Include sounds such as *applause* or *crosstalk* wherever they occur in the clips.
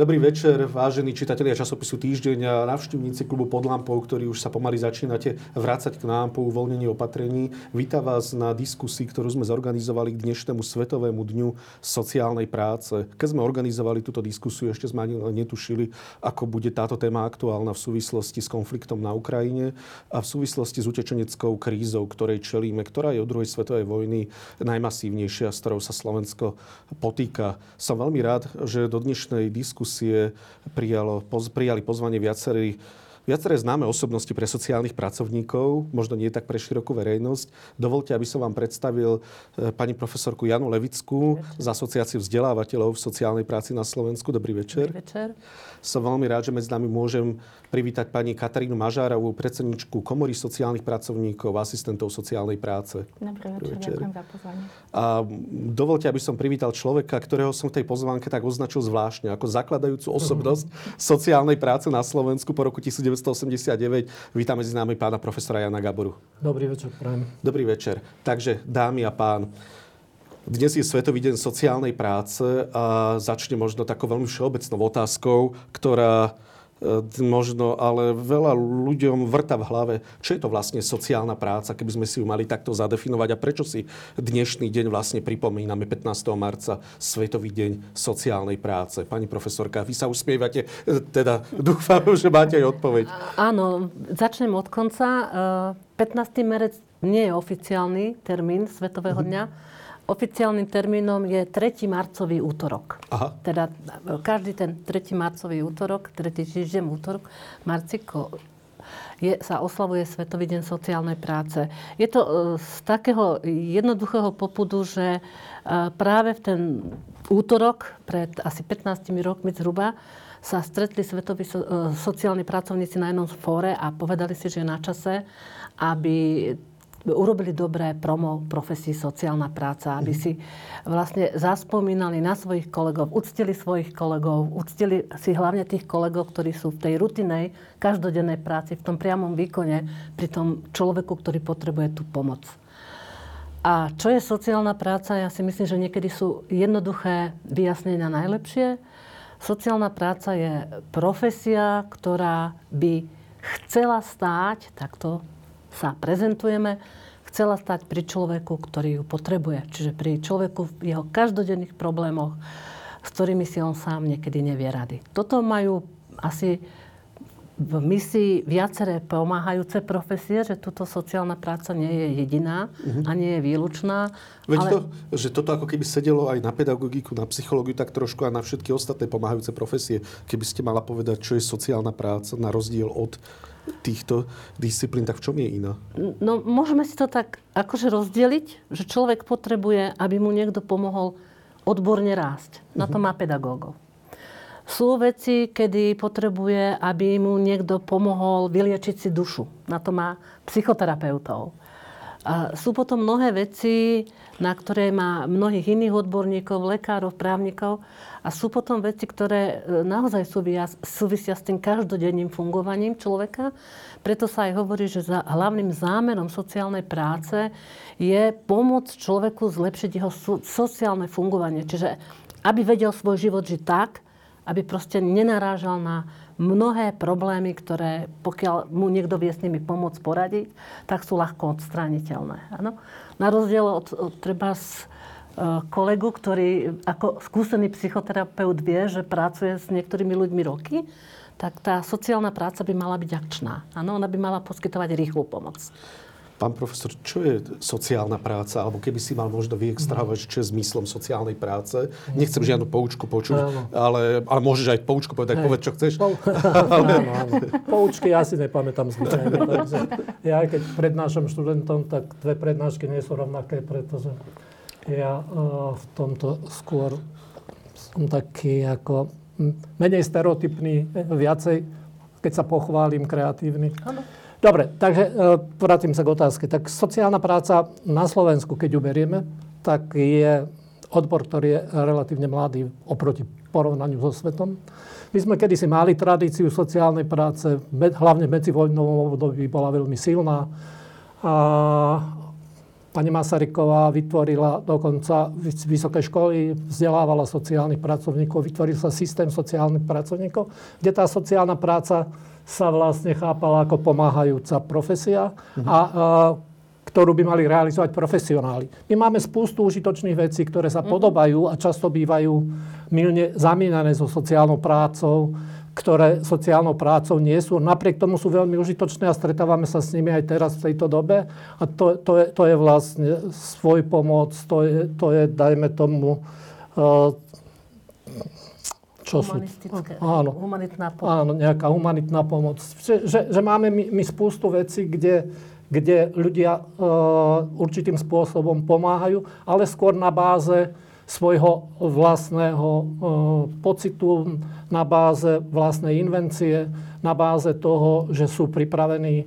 Dobrý večer, vážení čitatelia časopisu Týždeň a navštívníci klubu pod lampou, ktorí už sa pomaly začínate vrácať k nám po uvoľnení opatrení. Vítam vás na diskusii, ktorú sme zorganizovali k dnešnému Svetovému dňu sociálnej práce. Keď sme organizovali túto diskusiu, ešte sme ani netušili, ako bude táto téma aktuálna v súvislosti s konfliktom na Ukrajine a v súvislosti s utečeneckou krízou, ktorej čelíme, ktorá je od druhej svetovej vojny najmasívnejšia, s ktorou sa Slovensko potýka. Som veľmi rád, že do dnešnej diskusie diskusie prijalo, poz, prijali pozvanie viacerí viaceré známe osobnosti pre sociálnych pracovníkov, možno nie tak pre širokú verejnosť. Dovolte, aby som vám predstavil e, pani profesorku Janu Levickú z Asociáciu vzdelávateľov v sociálnej práci na Slovensku. Dobrý večer. Dobrý večer. Som veľmi rád, že medzi nami môžem privítať pani Katarínu Mažárovú, predsedničku Komory sociálnych pracovníkov, asistentov sociálnej práce. Dobrý večer, ďakujem za pozvanie. A dovolte, aby som privítal človeka, ktorého som v tej pozvánke tak označil zvláštne, ako zakladajúcu osobnosť *laughs* sociálnej práce na Slovensku po roku 1989. Vítam medzi nami pána profesora Jana Gaboru. Dobrý večer, prajem. Dobrý večer. Takže, dámy a pán, dnes je Svetový deň sociálnej práce a začne možno takou veľmi všeobecnou otázkou, ktorá možno, ale veľa ľuďom vrta v hlave, čo je to vlastne sociálna práca, keby sme si ju mali takto zadefinovať a prečo si dnešný deň vlastne pripomíname 15. marca Svetový deň sociálnej práce. Pani profesorka, vy sa usmievate, e, teda *laughs* dúfam, že máte aj odpoveď. Áno, začnem od konca. 15. E, marec nie je oficiálny termín Svetového dňa. Mm-hmm Oficiálnym termínom je 3. marcový útorok. Aha. Teda e, každý ten 3. marcový útorok, 3. týždeň útorok, marciko, je, sa oslavuje Svetový deň sociálnej práce. Je to e, z takého jednoduchého popudu, že e, práve v ten útorok, pred asi 15 rokmi zhruba, sa stretli svetoví so, sociálni pracovníci na jednom fóre a povedali si, že je na čase, aby urobili dobré promo profesii sociálna práca, aby si vlastne zaspomínali na svojich kolegov, uctili svojich kolegov, uctili si hlavne tých kolegov, ktorí sú v tej rutinej, každodennej práci, v tom priamom výkone, pri tom človeku, ktorý potrebuje tú pomoc. A čo je sociálna práca? Ja si myslím, že niekedy sú jednoduché vyjasnenia najlepšie. Sociálna práca je profesia, ktorá by chcela stáť, takto sa prezentujeme, chcela stať pri človeku, ktorý ju potrebuje. Čiže pri človeku v jeho každodenných problémoch, s ktorými si on sám niekedy nevie rady. Toto majú asi v misii viaceré pomáhajúce profesie, že túto sociálna práca nie je jediná uh-huh. a nie je výlučná. Veď ale... to, že toto ako keby sedelo aj na pedagogiku, na psychológiu, tak trošku aj na všetky ostatné pomáhajúce profesie. Keby ste mala povedať, čo je sociálna práca na rozdiel od týchto disciplín, tak v čom je iná? No, môžeme si to tak akože rozdeliť, že človek potrebuje, aby mu niekto pomohol odborne rásť. Na to mhm. má pedagógov. Sú veci, kedy potrebuje, aby mu niekto pomohol vyliečiť si dušu. Na to má psychoterapeutov. A sú potom mnohé veci, na ktoré má mnohých iných odborníkov, lekárov, právnikov. A sú potom veci, ktoré e, naozaj súvisia, súvisia s tým každodenným fungovaním človeka. Preto sa aj hovorí, že za hlavným zámerom sociálnej práce je pomôcť človeku zlepšiť jeho sociálne fungovanie. Čiže aby vedel svoj život žiť tak, aby proste nenarážal na mnohé problémy, ktoré pokiaľ mu niekto vie s nimi pomôcť poradiť, tak sú ľahko odstrániteľné. Ano? Na rozdiel od, od treba z, e, kolegu, ktorý ako skúsený psychoterapeut vie, že pracuje s niektorými ľuďmi roky, tak tá sociálna práca by mala byť akčná. Ano? Ona by mala poskytovať rýchlu pomoc. Pán profesor, čo je sociálna práca? Alebo keby si mal možno vyextrahovať, čo je zmyslom sociálnej práce? Nechcem žiadnu poučku počuť, ale, ale môžeš aj poučku povedať, Hej. povedz, čo chceš. Po... ale... *laughs* *laughs* áno, áno. Poučky ja si nepamätám zvyčajne. Takže ja aj keď prednášam študentom, tak dve prednášky nie sú rovnaké, pretože ja uh, v tomto skôr som taký ako menej stereotypný, viacej, keď sa pochválim, kreatívny. Áno. Dobre, takže e, vrátim sa k otázke. Tak sociálna práca na Slovensku, keď ju berieme, tak je odbor, ktorý je relatívne mladý oproti porovnaniu so svetom. My sme kedysi mali tradíciu sociálnej práce, hlavne v medzivojnovom období bola veľmi silná. A Pani Masaryková vytvorila dokonca vysoké školy, vzdelávala sociálnych pracovníkov, vytvoril sa systém sociálnych pracovníkov, kde tá sociálna práca sa vlastne chápala ako pomáhajúca profesia mhm. a, a ktorú by mali realizovať profesionáli. My máme spústu užitočných vecí, ktoré sa mhm. podobajú a často bývajú milne zamienané so sociálnou prácou, ktoré sociálnou prácou nie sú. Napriek tomu sú veľmi užitočné a stretávame sa s nimi aj teraz v tejto dobe. A to, to, je, to je vlastne svoj pomoc, to je, to je dajme tomu, uh, čo sú... Áno, humanitná pomoc. Áno, nejaká humanitná pomoc. Že, že, že máme my, my spústu vecí, kde, kde ľudia uh, určitým spôsobom pomáhajú, ale skôr na báze svojho vlastného e, pocitu, na báze vlastnej invencie, na báze toho, že sú pripravení e,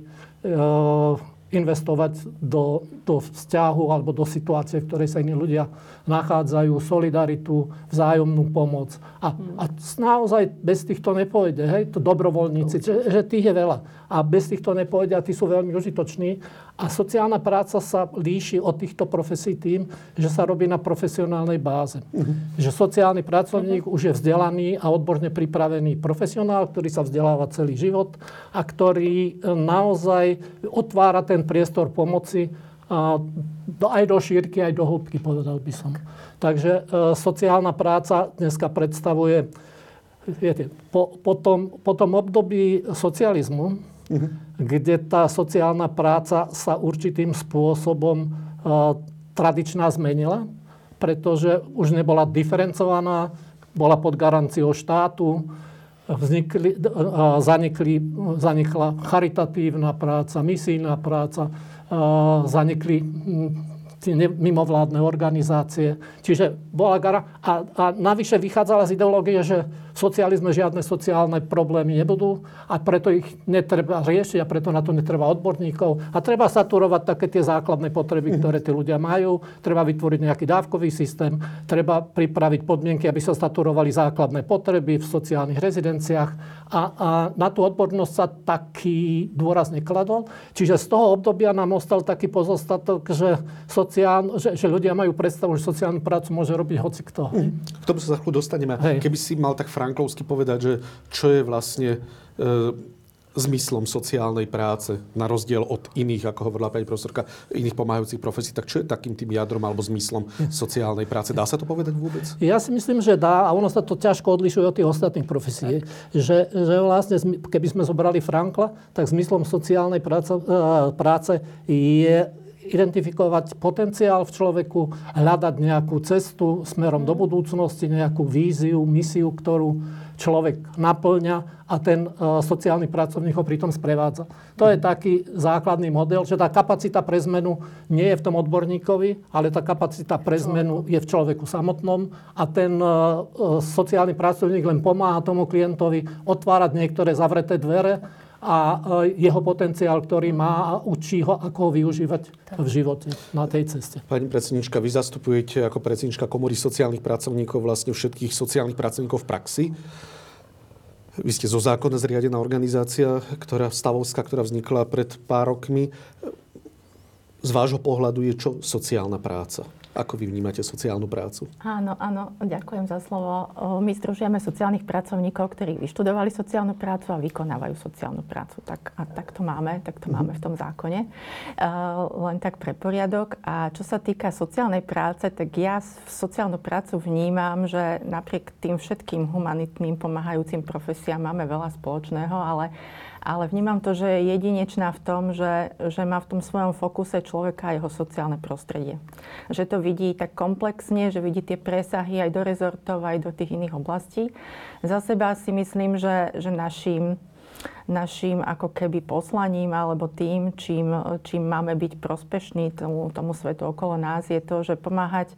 investovať do, do vzťahu alebo do situácie, v ktorej sa iní ľudia nachádzajú, solidaritu, vzájomnú pomoc. A, a naozaj bez týchto nepôjde, hej, to dobrovoľníci, že, že tých je veľa. A bez týchto nepôjde a tí sú veľmi užitoční. A sociálna práca sa líši od týchto profesí tým, že sa robí na profesionálnej báze. Uh-huh. Že sociálny pracovník uh-huh. už je vzdelaný a odborne pripravený profesionál, ktorý sa vzdeláva celý život a ktorý e, naozaj otvára ten priestor pomoci a aj do šírky, aj do hĺbky, povedal by som. Takže e, sociálna práca dneska predstavuje, viete, po, po, tom, po tom období socializmu, uh-huh. kde tá sociálna práca sa určitým spôsobom uh, tradičná zmenila, pretože už nebola diferencovaná, bola pod garanciou štátu, vznikli, uh, zanikli, zanikla charitatívna práca, misijná práca, zanikli mimovládne organizácie. Čiže bola gara. A, a navyše vychádzala z ideológie, že socializme žiadne sociálne problémy nebudú a preto ich netreba riešiť a preto na to netreba odborníkov. A treba saturovať také tie základné potreby, ktoré tí ľudia majú. Treba vytvoriť nejaký dávkový systém. Treba pripraviť podmienky, aby sa saturovali základné potreby v sociálnych rezidenciách. A, a na tú odbornosť sa taký dôraz nekladol. Čiže z toho obdobia nám ostal taký pozostatok, že, sociál, že, že ľudia majú predstavu, že sociálnu prácu môže robiť hoci kto. K tomu sa za chvíľu dostaneme. Hej. Keby si mal tak franklovsky povedať, že čo je vlastne e, zmyslom sociálnej práce, na rozdiel od iných, ako hovorila pani profesorka, iných pomáhajúcich profesí, tak čo je takým tým jadrom alebo zmyslom sociálnej práce? Dá sa to povedať vôbec? Ja si myslím, že dá a ono sa to ťažko odlišuje od tých ostatných profesí. Že, že vlastne, keby sme zobrali Frankla, tak zmyslom sociálnej práce, práce je identifikovať potenciál v človeku, hľadať nejakú cestu smerom do budúcnosti, nejakú víziu, misiu, ktorú človek naplňa a ten uh, sociálny pracovník ho pritom sprevádza. To je taký základný model, že tá kapacita pre zmenu nie je v tom odborníkovi, ale tá kapacita pre zmenu je v človeku samotnom a ten uh, sociálny pracovník len pomáha tomu klientovi otvárať niektoré zavreté dvere a e, jeho potenciál, ktorý má a učí ho, ako ho využívať v živote na tej ceste. Pani predsednička, vy zastupujete ako predsednička komory sociálnych pracovníkov vlastne všetkých sociálnych pracovníkov v praxi. Vy ste zo zákona zriadená organizácia, ktorá, stavovská, ktorá vznikla pred pár rokmi. Z vášho pohľadu je čo sociálna práca? Ako vy vnímate sociálnu prácu? Áno, áno, ďakujem za slovo. My združujeme sociálnych pracovníkov, ktorí vyštudovali sociálnu prácu a vykonávajú sociálnu prácu. Tak, a tak to máme, tak to máme v tom zákone. Len tak pre poriadok. A čo sa týka sociálnej práce, tak ja sociálnu prácu vnímam, že napriek tým všetkým humanitným pomáhajúcim profesiám máme veľa spoločného, ale ale vnímam to, že je jedinečná v tom, že, že má v tom svojom fokuse človeka a jeho sociálne prostredie. Že to vidí tak komplexne, že vidí tie presahy aj do rezortov, aj do tých iných oblastí. Za seba si myslím, že, že našim našim ako keby poslaním alebo tým, čím, čím máme byť prospešní tomu, tomu svetu okolo nás, je to, že pomáhať,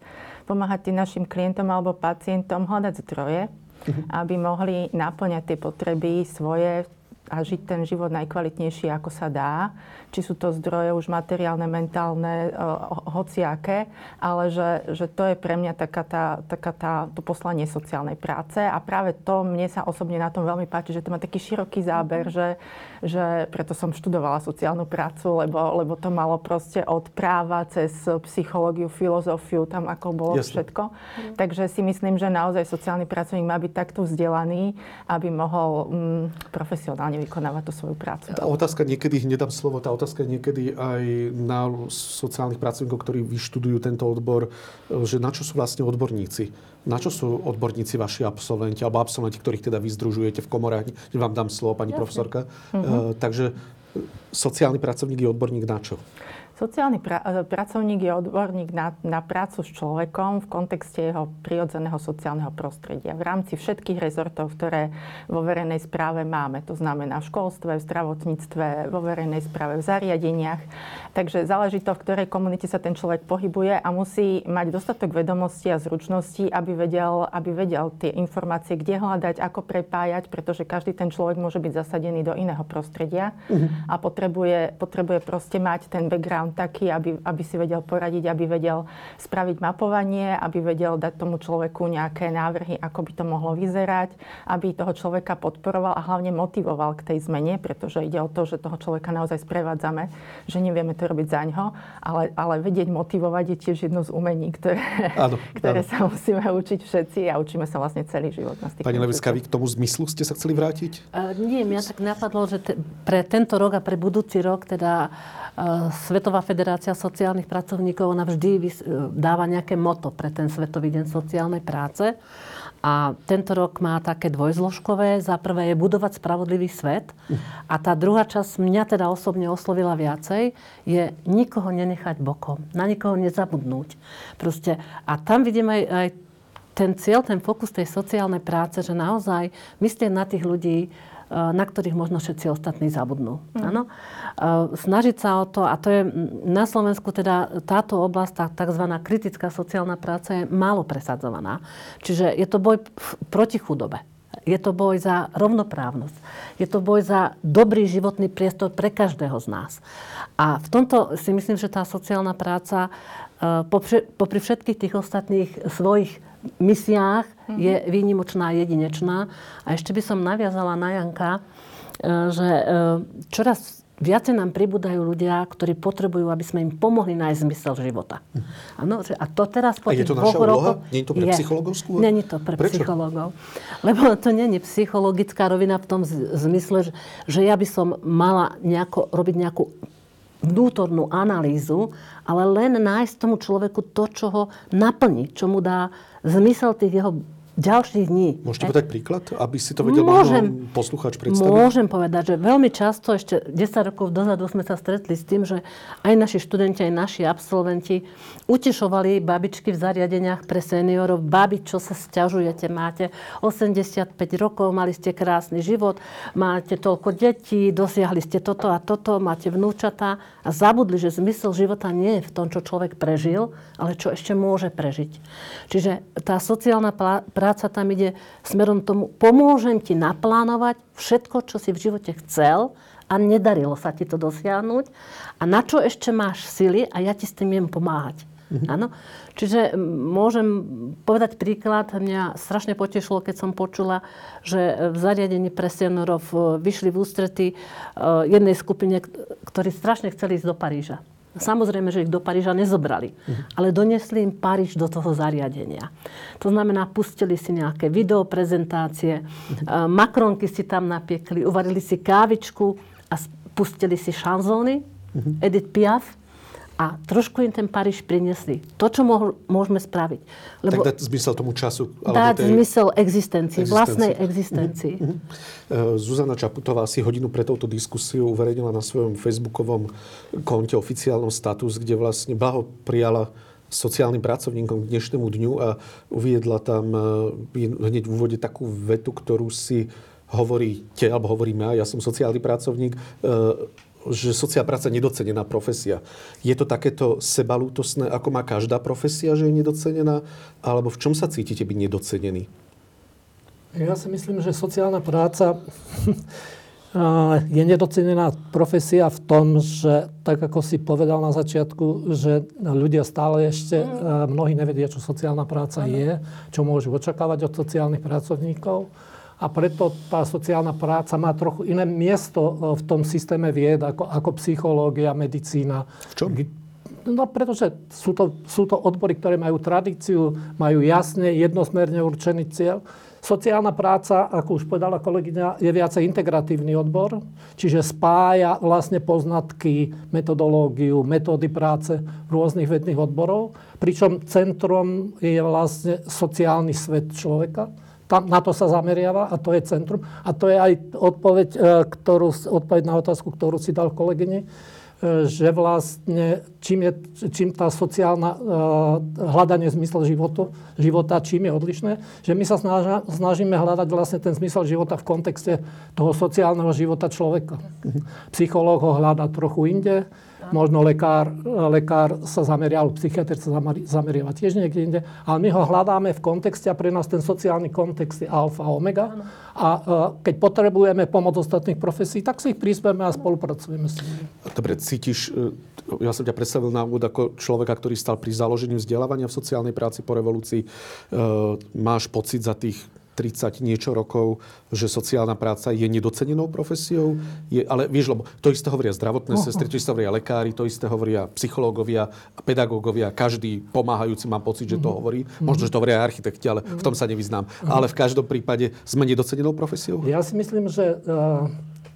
pomáhať tým našim klientom alebo pacientom hľadať zdroje, uh-huh. aby mohli naplňať tie potreby svoje a žiť ten život najkvalitnejšie, ako sa dá. Či sú to zdroje už materiálne, mentálne, hociaké, ale že, že to je pre mňa taká tá, taká tá, to poslanie sociálnej práce a práve to mne sa osobne na tom veľmi páči, že to má taký široký záber, mm-hmm. že, že preto som študovala sociálnu prácu, lebo, lebo to malo proste od práva cez psychológiu, filozofiu, tam ako bolo Jasne. všetko. Mm. Takže si myslím, že naozaj sociálny pracovník má byť takto vzdelaný, aby mohol mm, profesionálne vykonávať tú svoju prácu. Tá otázka niekedy, hneď dám slovo, tá otázka niekedy aj na sociálnych pracovníkov, ktorí vyštudujú tento odbor, že na čo sú vlastne odborníci? Na čo sú odborníci vaši absolventi, alebo absolventi, ktorých teda vyzdružujete v komorách? Vám dám slovo, pani Jasne. profesorka. Uh-huh. E, takže sociálny pracovník je odborník na čo? Sociálny pra- e, pracovník je odborník na, na prácu s človekom v kontexte jeho prirodzeného sociálneho prostredia. V rámci všetkých rezortov, ktoré vo verejnej správe máme. To znamená v školstve, v zdravotníctve, vo verejnej správe, v zariadeniach. Takže záleží to, v ktorej komunite sa ten človek pohybuje a musí mať dostatok vedomostí a zručností, aby vedel, aby vedel tie informácie, kde hľadať, ako prepájať, pretože každý ten človek môže byť zasadený do iného prostredia uh-huh. a potrebuje, potrebuje proste mať ten background background taký, aby, aby si vedel poradiť, aby vedel spraviť mapovanie, aby vedel dať tomu človeku nejaké návrhy, ako by to mohlo vyzerať, aby toho človeka podporoval a hlavne motivoval k tej zmene, pretože ide o to, že toho človeka naozaj sprevádzame, že nevieme to robiť za ňo, ale, ale vedieť motivovať je tiež jedno z umení, ktoré, áno, *laughs* ktoré áno. sa musíme učiť všetci a učíme sa vlastne celý život. Na Pani Levická, vy k tomu zmyslu ste sa chceli vrátiť? Uh, nie, mňa tak napadlo, že te, pre tento rok a pre budúci rok teda uh, Svetová Svetová federácia sociálnych pracovníkov, ona vždy e, dáva nejaké moto pre ten Svetový deň sociálnej práce. A tento rok má také dvojzložkové. Za prvé je budovať spravodlivý svet. A tá druhá časť mňa teda osobne oslovila viacej, je nikoho nenechať bokom, na nikoho nezabudnúť. Proste, a tam vidíme aj, aj ten cieľ, ten fokus tej sociálnej práce, že naozaj myslieť na tých ľudí, na ktorých možno všetci ostatní zabudnú. Mm. Áno? Snažiť sa o to, a to je na Slovensku teda táto oblasť, tá tzv. kritická sociálna práca je málo presadzovaná. Čiže je to boj proti chudobe. Je to boj za rovnoprávnosť. Je to boj za dobrý životný priestor pre každého z nás. A v tomto si myslím, že tá sociálna práca popri, popri všetkých tých ostatných svojich misiách mm-hmm. je výnimočná jedinečná. A ešte by som naviazala na Janka, e, že e, čoraz viacej nám pribúdajú ľudia, ktorí potrebujú, aby sme im pomohli nájsť zmysel života. Ano, a to teraz po a je to naša úloha? Nie je to pre psychológov skôr? Není to pre Prečo? psychológov. Lebo to je psychologická rovina v tom zmysle, že ja by som mala nejako, robiť nejakú vnútornú analýzu, ale len nájsť tomu človeku to, čo ho naplní, čo mu dá zmysel tých jeho ďalších dní. Môžete povedať príklad, aby si to vedel môžem, posluchač predstaviť? Môžem povedať, že veľmi často, ešte 10 rokov dozadu sme sa stretli s tým, že aj naši študenti, aj naši absolventi utešovali babičky v zariadeniach pre seniorov. Babi, čo sa sťažujete? Máte 85 rokov, mali ste krásny život, máte toľko detí, dosiahli ste toto a toto, máte vnúčatá a zabudli, že zmysel života nie je v tom, čo človek prežil, ale čo ešte môže prežiť. Čiže tá sociálna práca práca tam ide smerom tomu, pomôžem ti naplánovať všetko, čo si v živote chcel a nedarilo sa ti to dosiahnuť a na čo ešte máš sily a ja ti s tým viem pomáhať. Mm-hmm. Áno? Čiže môžem povedať príklad, mňa strašne potešilo, keď som počula, že v zariadení pre seniorov e, vyšli v ústrety e, jednej skupine, ktorí strašne chceli ísť do Paríža. Samozrejme, že ich do Paríža nezobrali, uh-huh. ale donesli im Paríž do toho zariadenia. To znamená, pustili si nejaké videoprezentácie, makronky si tam napiekli, uvarili si kávičku a pustili si šanzóny, uh-huh. Edith Piaf a trošku im ten Paríž priniesli. To, čo môžeme spraviť. Lebo tak dať zmysel tomu času. Dať tej... zmysel existencii, existencii, vlastnej existencii. Uh-huh. Uh, Zuzana Čaputová si hodinu pre touto diskusiu uverejnila na svojom facebookovom konte oficiálnom status, kde vlastne blaho prijala sociálnym pracovníkom k dnešnému dňu a uviedla tam uh, hneď v úvode takú vetu, ktorú si hovoríte, alebo hovoríme ja som sociálny pracovník, uh, že sociálna práca je nedocenená profesia. Je to takéto sebalútosné, ako má každá profesia, že je nedocenená? Alebo v čom sa cítite byť nedocenený? Ja si myslím, že sociálna práca *laughs* je nedocenená profesia v tom, že tak ako si povedal na začiatku, že ľudia stále ešte, mm. mnohí nevedia, čo sociálna práca je, čo môžu očakávať od sociálnych pracovníkov. A preto tá sociálna práca má trochu iné miesto v tom systéme vied ako, ako psychológia, medicína. V čom? No pretože sú to, sú to odbory, ktoré majú tradíciu, majú jasne, jednosmerne určený cieľ. Sociálna práca, ako už povedala kolegyňa, je viacej integratívny odbor, čiže spája vlastne poznatky, metodológiu, metódy práce rôznych vedných odborov, pričom centrom je vlastne sociálny svet človeka. Tam, na to sa zameriava a to je centrum. A to je aj odpoveď, e, ktorú, odpoveď na otázku, ktorú si dal kolegyni E, že vlastne čím, je, čím tá sociálna uh, hľadanie zmysel životu, života, čím je odlišné, že my sa snažia, snažíme hľadať vlastne ten zmysel života v kontexte toho sociálneho života človeka. Psychológ ho hľadá trochu inde, Možno lekár, lekár sa zameriava, psychiatr sa zameriava tiež niekde inde, ale my ho hľadáme v kontexte a pre nás ten sociálny kontext je alfa a omega. Ano. A uh, keď potrebujeme pomoc ostatných profesí, tak si ich prísmeme a spolupracujeme s nimi. Dobre, cítiš, e, ja som ťa predstavil na úvod ako človeka, ktorý stal pri založení vzdelávania v sociálnej práci po revolúcii. Uh, máš pocit za tých 30 niečo rokov, že sociálna práca je nedocenenou profesiou. Je, ale vieš, lebo to isté hovoria zdravotné uh-huh. sestry, to isté hovoria lekári, to isté hovoria psychológovia, pedagógovia, každý pomáhajúci mám pocit, že to uh-huh. hovorí. Možno, že to hovoria aj architekti, ale uh-huh. v tom sa nevyznám. Uh-huh. Ale v každom prípade sme nedocenenou profesiou? Ja si myslím, že uh,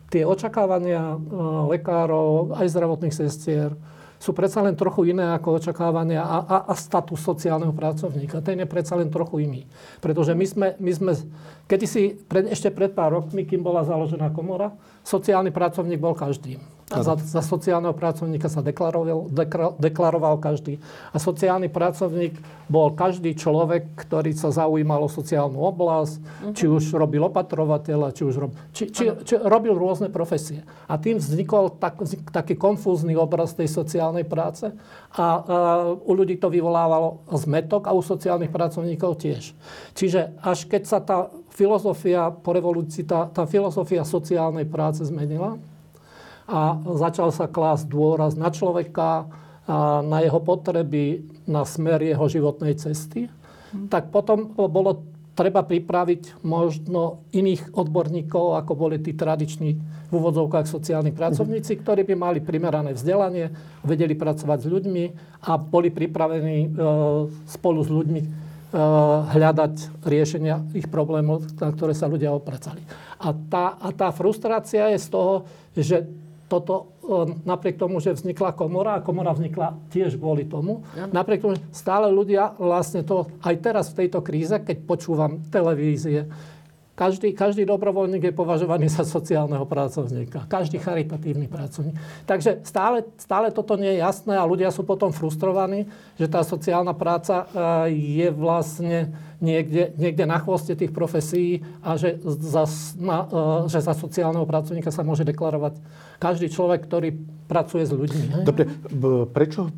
tie očakávania uh, lekárov, aj zdravotných sestier, sú predsa len trochu iné ako očakávania a, a, a status sociálneho pracovníka. Ten je predsa len trochu iný. Pretože my sme, my sme kedysi, pred, ešte pred pár rokmi, kým bola založená komora, sociálny pracovník bol každý. A za, za sociálneho pracovníka sa deklaroval, dekla, deklaroval každý. A sociálny pracovník bol každý človek, ktorý sa zaujímal o sociálnu oblasť, uh-huh. či už robil opatrovateľa, či už rob, či, či, či robil rôzne profesie. A tým vznikol tak, taký konfúzny obraz tej sociálnej práce. A, a u ľudí to vyvolávalo zmetok a u sociálnych pracovníkov tiež. Čiže až keď sa tá filozofia po revolúcii, tá, tá filozofia sociálnej práce zmenila, a začal sa klásť dôraz na človeka, a na jeho potreby, na smer jeho životnej cesty, tak potom bolo treba pripraviť možno iných odborníkov, ako boli tí tradiční v úvodzovkách sociálni pracovníci, ktorí by mali primerané vzdelanie, vedeli pracovať s ľuďmi a boli pripravení e, spolu s ľuďmi e, hľadať riešenia ich problémov, na ktoré sa ľudia opracali. A tá, a tá frustrácia je z toho, že toto napriek tomu, že vznikla komora, a komora vznikla tiež kvôli tomu, napriek tomu, že stále ľudia vlastne to, aj teraz v tejto kríze, keď počúvam televízie, každý, každý dobrovoľník je považovaný za sociálneho pracovníka. Každý charitatívny pracovník. Takže stále, stále toto nie je jasné a ľudia sú potom frustrovaní, že tá sociálna práca e, je vlastne niekde, niekde na chvoste tých profesí a že za, na, e, že za sociálneho pracovníka sa môže deklarovať každý človek, ktorý pracuje s ľuďmi. Dobre, prečo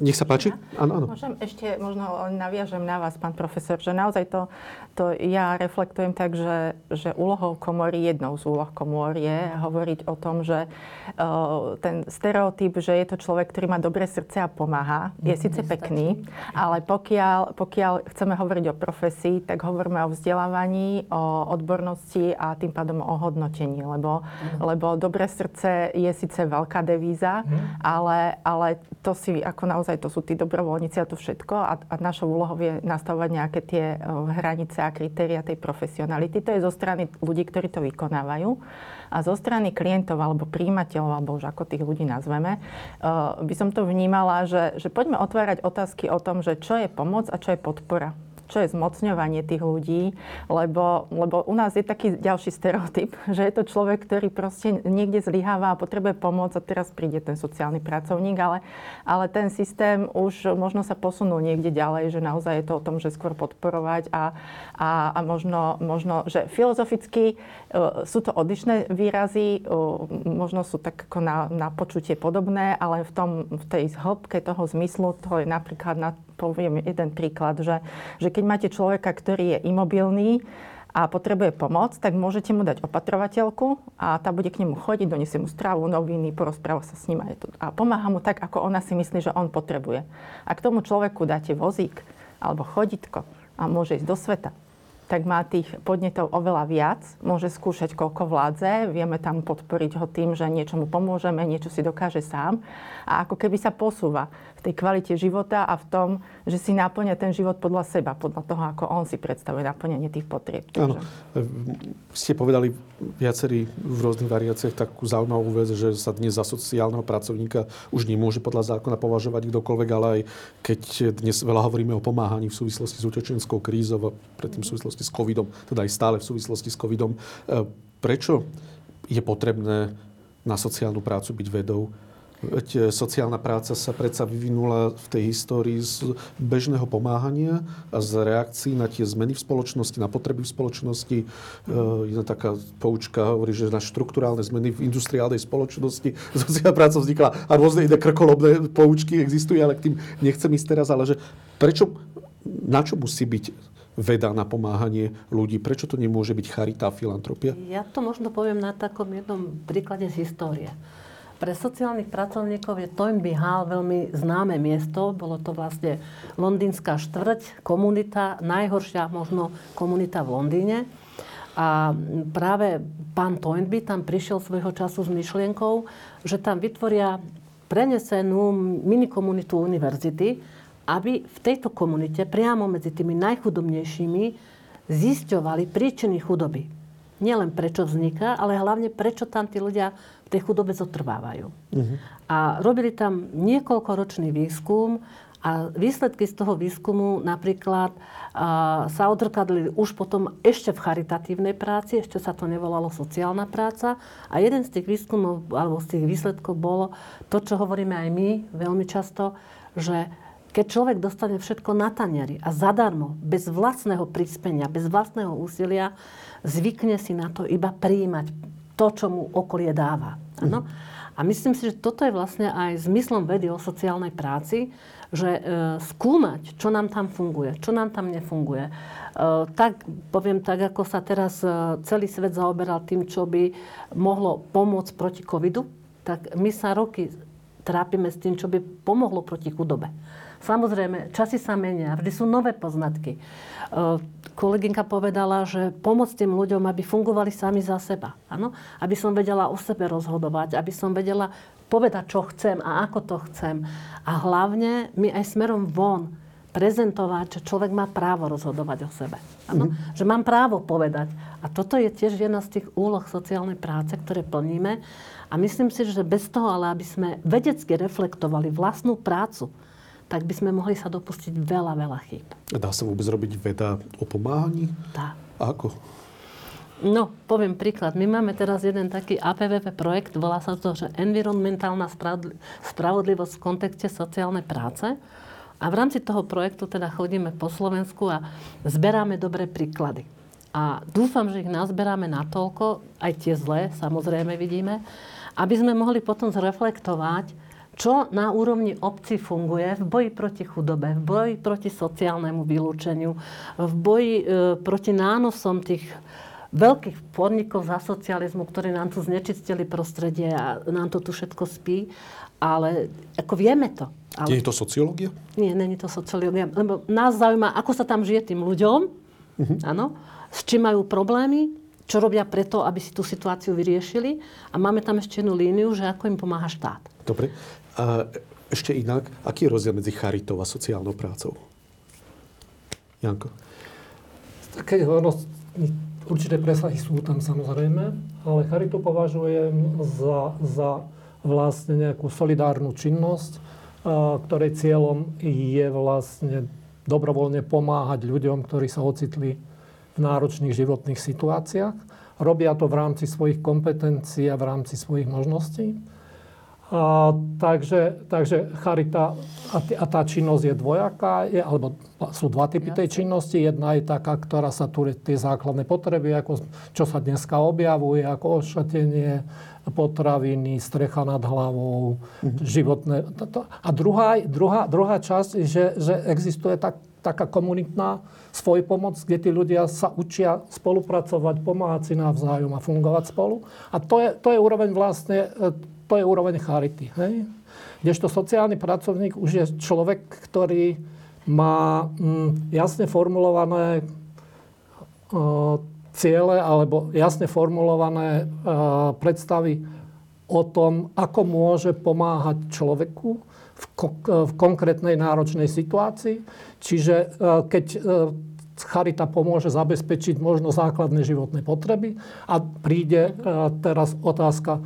nech sa páči. Áno, áno. Môžem ešte, možno naviažem na vás, pán profesor, že naozaj to, to ja reflektujem tak, že, že úlohou komory, jednou z úloh komor je hovoriť o tom, že uh, ten stereotyp, že je to človek, ktorý má dobré srdce a pomáha, je síce pekný, ale pokiaľ, pokiaľ chceme hovoriť o profesii, tak hovoríme o vzdelávaní, o odbornosti a tým pádom o hodnotení, lebo, lebo dobré srdce je síce veľká devíza, mhm. ale, ale to si ako naozaj to sú tí dobrovoľníci a to všetko a, a našou úlohou je nastavovať nejaké tie hranice a kritéria tej profesionality. To je zo strany ľudí, ktorí to vykonávajú. A zo strany klientov alebo príjimateľov, alebo už ako tých ľudí nazveme, by som to vnímala, že, že poďme otvárať otázky o tom, že čo je pomoc a čo je podpora čo je zmocňovanie tých ľudí, lebo, lebo u nás je taký ďalší stereotyp, že je to človek, ktorý proste niekde zlyháva a potrebuje pomoc a teraz príde ten sociálny pracovník, ale, ale ten systém už možno sa posunul niekde ďalej, že naozaj je to o tom, že skôr podporovať a, a, a možno, možno, že filozoficky uh, sú to odlišné výrazy, uh, možno sú tak ako na, na počutie podobné, ale v, tom, v tej hĺbke toho zmyslu to je napríklad na poviem jeden príklad, že, že keď máte človeka, ktorý je imobilný a potrebuje pomoc, tak môžete mu dať opatrovateľku a tá bude k nemu chodiť, donesie mu stravu, noviny, porozpráva sa s ním a, a pomáha mu tak, ako ona si myslí, že on potrebuje. A k tomu človeku dáte vozík alebo choditko a môže ísť do sveta, tak má tých podnetov oveľa viac, môže skúšať, koľko vládze, vieme tam podporiť ho tým, že niečo mu pomôžeme, niečo si dokáže sám a ako keby sa posúva v tej kvalite života a v tom, že si náplňa ten život podľa seba, podľa toho, ako on si predstavuje naplňanie tých potrieb. Áno. Ste povedali viacerí v rôznych variáciách takú zaujímavú vec, že sa dnes za sociálneho pracovníka už nemôže podľa zákona považovať kdokoľvek, ale aj keď dnes veľa hovoríme o pomáhaní v súvislosti s utečenskou krízou a predtým v súvislosti s covidom, teda aj stále v súvislosti s covidom, e, prečo je potrebné na sociálnu prácu byť vedou? Veď e, sociálna práca sa predsa vyvinula v tej histórii z bežného pomáhania a z reakcií na tie zmeny v spoločnosti, na potreby v spoločnosti. E, jedna taká poučka hovorí, že na štruktúrálne zmeny v industriálnej spoločnosti *laughs* sociálna práca vznikla a rôzne iné krkolobné poučky existujú, ale k tým nechcem ísť teraz, ale že prečo, na čo musí byť veda na pomáhanie ľudí? Prečo to nemôže byť charita a filantropia? Ja to možno poviem na takom jednom príklade z histórie. Pre sociálnych pracovníkov je Toynbee Hall veľmi známe miesto. Bolo to vlastne londýnska štvrť, komunita, najhoršia možno komunita v Londýne. A práve pán Toynbee tam prišiel svojho času s myšlienkou, že tam vytvoria prenesenú minikomunitu univerzity, aby v tejto komunite, priamo medzi tými najchudobnejšími, zisťovali príčiny chudoby. Nielen prečo vzniká, ale hlavne prečo tam tí ľudia tej chudobe zotrvávajú. Uh-huh. A robili tam niekoľkoročný výskum a výsledky z toho výskumu napríklad a, sa odrkadli už potom ešte v charitatívnej práci, ešte sa to nevolalo sociálna práca. A jeden z tých výskumov, alebo z tých výsledkov bolo to, čo hovoríme aj my veľmi často, že keď človek dostane všetko na tanieri a zadarmo, bez vlastného prispenia, bez vlastného úsilia, zvykne si na to iba prijímať to, čo mu okolie dáva. Ano? A myslím si, že toto je vlastne aj zmyslom vedy o sociálnej práci, že e, skúmať, čo nám tam funguje, čo nám tam nefunguje. E, tak, poviem tak, ako sa teraz e, celý svet zaoberal tým, čo by mohlo pomôcť proti covidu, tak my sa roky trápime s tým, čo by pomohlo proti chudobe. Samozrejme, časy sa menia, vždy sú nové poznatky. E, kolegynka povedala, že pomôcť tým ľuďom, aby fungovali sami za seba. Ano? Aby som vedela o sebe rozhodovať, aby som vedela povedať, čo chcem a ako to chcem. A hlavne my aj smerom von prezentovať, že človek má právo rozhodovať o sebe. Ano? Mm-hmm. Že mám právo povedať. A toto je tiež jedna z tých úloh sociálnej práce, ktoré plníme. A myslím si, že bez toho, ale aby sme vedecky reflektovali vlastnú prácu, tak by sme mohli sa dopustiť veľa, veľa chýb. Dá sa vôbec robiť veda o pomáhaní? Dá. Ako? No, poviem príklad. My máme teraz jeden taký APVP projekt, volá sa to, že environmentálna spravodlivosť v kontexte sociálnej práce. A v rámci toho projektu teda chodíme po Slovensku a zberáme dobré príklady. A dúfam, že ich nazberáme natoľko, aj tie zlé, samozrejme vidíme, aby sme mohli potom zreflektovať, čo na úrovni obci funguje v boji proti chudobe, v boji proti sociálnemu vylúčeniu, v boji e, proti nánosom tých veľkých podnikov za socializmu, ktorí nám tu znečistili prostredie a nám to tu všetko spí. Ale ako vieme to. Ale... Nie je to sociológia? Nie, není to sociológia. Lebo nás zaujíma, ako sa tam žije tým ľuďom, uh-huh. áno, s čím majú problémy, čo robia preto, aby si tú situáciu vyriešili. A máme tam ešte jednu líniu, že ako im pomáha štát. Dobre. A ešte inak, aký je rozdiel medzi charitou a sociálnou prácou? Janko? Také ono, určité presahy sú tam samozrejme, ale charitu považujem za, za vlastne nejakú solidárnu činnosť, ktorej cieľom je vlastne dobrovoľne pomáhať ľuďom, ktorí sa ocitli v náročných životných situáciách. Robia to v rámci svojich kompetencií a v rámci svojich možností. A, takže, takže charita a, t- a tá činnosť je dvojaká, je, alebo sú dva typy tej činnosti. Jedna je taká, ktorá sa tu tie základné potreby, ako, čo sa dneska objavuje, ako ošatenie, potraviny, strecha nad hlavou, mm-hmm. životné. To, a druhá, druhá, druhá časť, že, že existuje tak, taká komunitná svoj pomoc, kde tí ľudia sa učia spolupracovať, pomáhať si navzájom a fungovať spolu. A to je, to je úroveň vlastne, e, to je úroveň charity. Hej? Kdežto sociálny pracovník už je človek, ktorý má mm, jasne formulované uh, ciele alebo jasne formulované uh, predstavy o tom, ako môže pomáhať človeku v, v konkrétnej náročnej situácii. Čiže uh, keď uh, charita pomôže zabezpečiť možno základné životné potreby a príde teraz otázka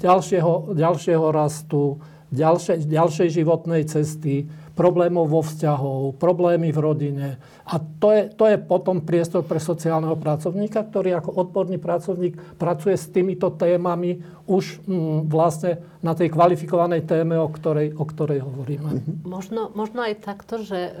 ďalšieho, ďalšieho rastu, ďalšej, ďalšej životnej cesty, problémov vo vzťahov, problémy v rodine. A to je, to je potom priestor pre sociálneho pracovníka, ktorý ako odborný pracovník pracuje s týmito témami už mm, vlastne na tej kvalifikovanej téme, o ktorej, o ktorej hovoríme. Mhm. Možno, možno aj takto, že e,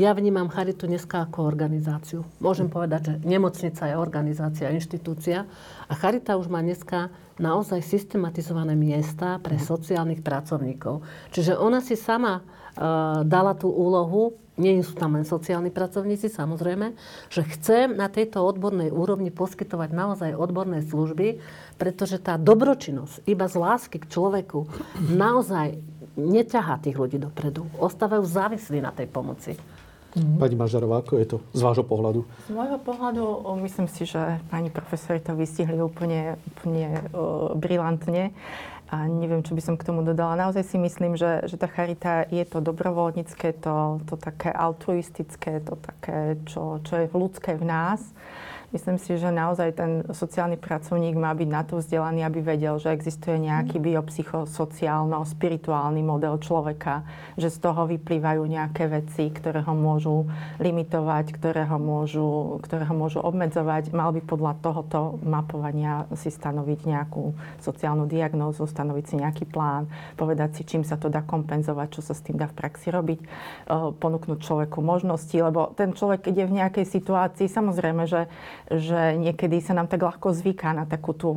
ja vnímam Charitu dneska ako organizáciu. Môžem povedať, že nemocnica je organizácia, inštitúcia a Charita už má dneska naozaj systematizované miesta pre sociálnych pracovníkov. Čiže ona si sama uh, dala tú úlohu, nie sú tam len sociálni pracovníci, samozrejme, že chcem na tejto odbornej úrovni poskytovať naozaj odborné služby, pretože tá dobročinnosť iba z lásky k človeku naozaj neťahá tých ľudí dopredu. Ostávajú závislí na tej pomoci. Mm-hmm. Pani Mažarová, ako je to z vášho pohľadu? Z môjho pohľadu myslím si, že pani profesori to vystihli úplne, úplne uh, brilantne. A neviem, čo by som k tomu dodala. Naozaj si myslím, že, že tá charita je to dobrovoľnícke, to, to také altruistické, to také, čo, čo je ľudské v nás. Myslím si, že naozaj ten sociálny pracovník má byť na to vzdelaný, aby vedel, že existuje nejaký mhm. biopsychosociálno-spirituálny model človeka, že z toho vyplývajú nejaké veci, ktoré ho môžu limitovať, ktoré ho môžu, ktoré ho môžu obmedzovať. Mal by podľa tohoto mapovania si stanoviť nejakú sociálnu diagnózu, stanoviť si nejaký plán, povedať si, čím sa to dá kompenzovať, čo sa s tým dá v praxi robiť, ponúknuť človeku možnosti, lebo ten človek, keď je v nejakej situácii, samozrejme, že že niekedy sa nám tak ľahko zvyká na takú tú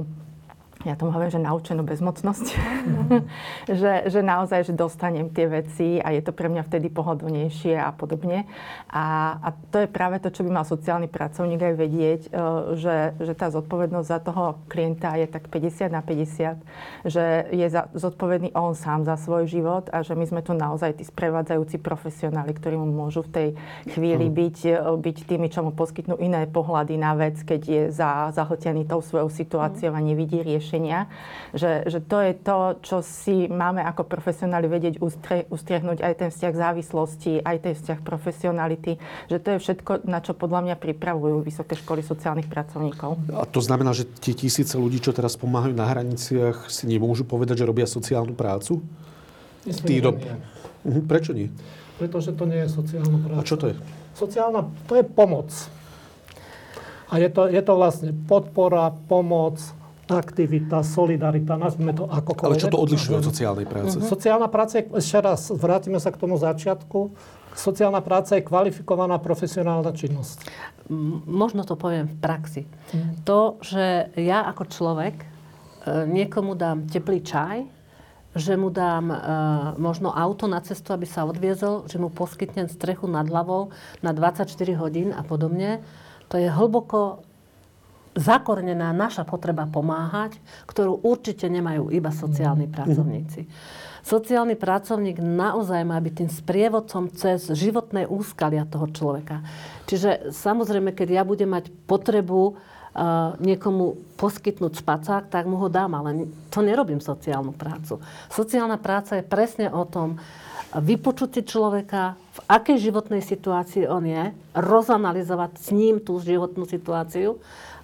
ja tomu hovorím, že naučenú bezmocnosť. Mm. *laughs* že, že naozaj, že dostanem tie veci a je to pre mňa vtedy pohodlnejšie a podobne. A, a to je práve to, čo by mal sociálny pracovník aj vedieť, e, že, že tá zodpovednosť za toho klienta je tak 50 na 50, že je za, zodpovedný on sám za svoj život a že my sme tu naozaj tí sprevádzajúci profesionáli, ktorí mu môžu v tej chvíli mm. byť, e, byť tými, čo mu poskytnú iné pohľady na vec, keď je za, zahltený tou svojou situáciou mm. a nevidí riešenie riešenia, že, že to je to, čo si máme ako profesionáli vedieť ustre, ustriehnúť aj ten vzťah závislosti, aj ten vzťah profesionality, že to je všetko, na čo podľa mňa pripravujú vysoké školy sociálnych pracovníkov. A to znamená, že tie tisíce ľudí, čo teraz pomáhajú na hraniciach, si nemôžu povedať, že robia sociálnu prácu? Myslím, Tí do... nie. Uh-huh. Prečo nie? Pretože to nie je sociálna práca. A čo to je? Sociálna, to je pomoc. A je to, je to vlastne podpora, pomoc, aktivita, solidarita, nazvime to akokoľvek. Ale čo to odlišuje od sociálnej práce? Uh-huh. Sociálna práca je, ešte raz, vrátime sa k tomu začiatku, sociálna práca je kvalifikovaná profesionálna činnosť. Možno to poviem v praxi. Uh-huh. To, že ja ako človek e, niekomu dám teplý čaj, že mu dám e, možno auto na cestu, aby sa odviezol, že mu poskytnem strechu nad hlavou na 24 hodín a podobne, to je hlboko zakornená naša potreba pomáhať, ktorú určite nemajú iba sociálni mhm. pracovníci. Sociálny pracovník naozaj má byť tým sprievodcom cez životné úskalia toho človeka. Čiže samozrejme, keď ja budem mať potrebu uh, niekomu poskytnúť spacák, tak mu ho dám, ale to nerobím sociálnu prácu. Sociálna práca je presne o tom, vypočuť si človeka, v akej životnej situácii on je, rozanalizovať s ním tú životnú situáciu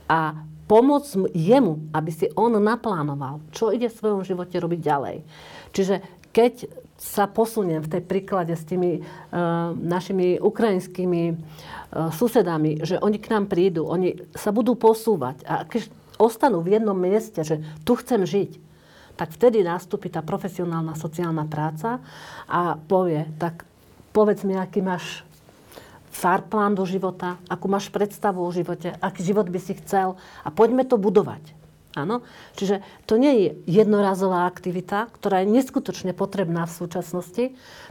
a pomôcť jemu, aby si on naplánoval, čo ide v svojom živote robiť ďalej. Čiže keď sa posuniem v tej príklade s tými uh, našimi ukrajinskými uh, susedami, že oni k nám prídu, oni sa budú posúvať a keď ostanú v jednom mieste, že tu chcem žiť, tak vtedy nastúpi tá profesionálna sociálna práca a povie, tak povedz mi, aký máš plán do života, akú máš predstavu o živote, aký život by si chcel a poďme to budovať. Áno? Čiže to nie je jednorazová aktivita, ktorá je neskutočne potrebná v súčasnosti.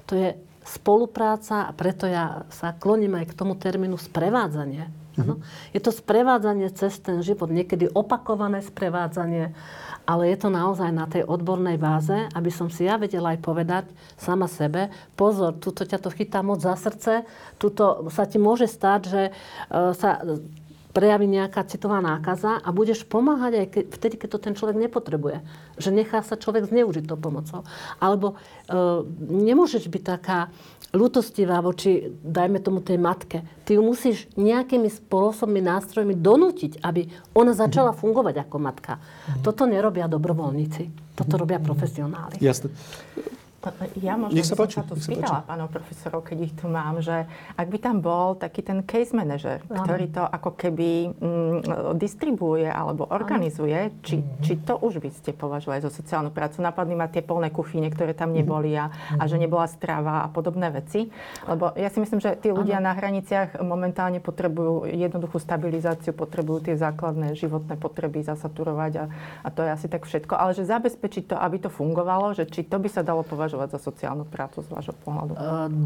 To je spolupráca a preto ja sa kloním aj k tomu termínu sprevádzanie. Ano? Je to sprevádzanie cez ten život, niekedy opakované sprevádzanie, ale je to naozaj na tej odbornej báze, aby som si ja vedela aj povedať sama sebe, pozor, tuto ťa to chytá moc za srdce, tuto sa ti môže stať, že e, sa prejaví nejaká citová nákaza a budeš pomáhať aj ke, vtedy, keď to ten človek nepotrebuje. Že nechá sa človek zneužiť tou pomocou. Alebo e, nemôžeš byť taká ľutostivá voči, dajme tomu, tej matke. Ty ju musíš nejakými spôsobmi, nástrojmi donútiť, aby ona začala fungovať ako matka. Toto nerobia dobrovoľníci. Toto robia profesionáli. Jasne. Ja možno Nech sa páči, som sa tu spýtala pánov profesorov, keď ich tu mám, že ak by tam bol taký ten case manager, Aha. ktorý to ako keby mm, distribuuje alebo organizuje, či, mm-hmm. či to už by ste považovali za sociálnu prácu. Napadli ma tie polné kuchyne, ktoré tam mhm. neboli a, a že mhm. nebola strava a podobné veci. Lebo ja si myslím, že tí ľudia Aha. na hraniciach momentálne potrebujú jednoduchú stabilizáciu, potrebujú tie základné životné potreby zasaturovať a, a to je asi tak všetko. Ale že zabezpečiť to, aby to fungovalo, že či to by sa dalo považovať považovať za sociálnu prácu z vášho pohľadu?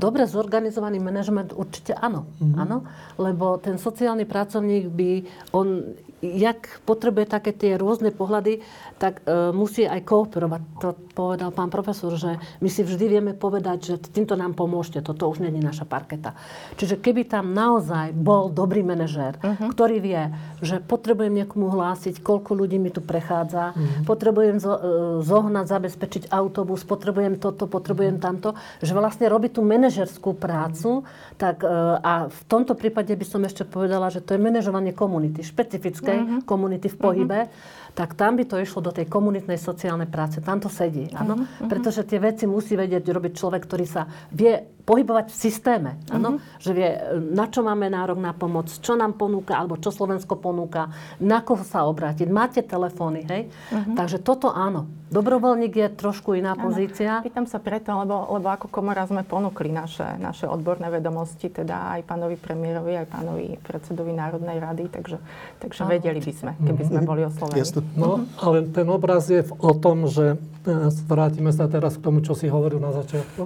Dobre zorganizovaný manažment určite áno. Mm-hmm. áno. Lebo ten sociálny pracovník by, on jak potrebuje také tie rôzne pohľady, tak e, musí aj kooperovať. To povedal pán profesor, že my si vždy vieme povedať, že týmto nám pomôžte, toto už není naša parketa. Čiže keby tam naozaj bol dobrý manažér, uh-huh. ktorý vie, že potrebujem niekomu hlásiť, koľko ľudí mi tu prechádza, uh-huh. potrebujem zo, e, zohnať, zabezpečiť autobus, potrebujem toto, potrebujem tamto, že vlastne robí tú manažerskú prácu, tak e, a v tomto prípade by som ešte povedala, že to je manažovanie komunity, špecifické uh-huh. komunity v pohybe. Uh-huh tak tam by to išlo do tej komunitnej sociálnej práce. Tam to sedí, áno. Uh-huh. Pretože tie veci musí vedieť robiť človek, ktorý sa vie pohybovať v systéme. Áno? Uh-huh. Že vie, na čo máme nárok na pomoc, čo nám ponúka, alebo čo Slovensko ponúka, na koho sa obrátiť. Máte telefóny, hej? Uh-huh. Takže toto áno. Dobrovoľník je trošku iná áno. pozícia. Pýtam sa preto, lebo, lebo ako komora sme ponúkli naše, naše odborné vedomosti, teda aj pánovi premiérovi, aj pánovi predsedovi Národnej rady, takže, takže vedeli by sme, keby sme mhm. boli oslovení. Jasne. No, ale ten obraz je o tom, že e, vrátime sa teraz k tomu, čo si hovoril na začiatku,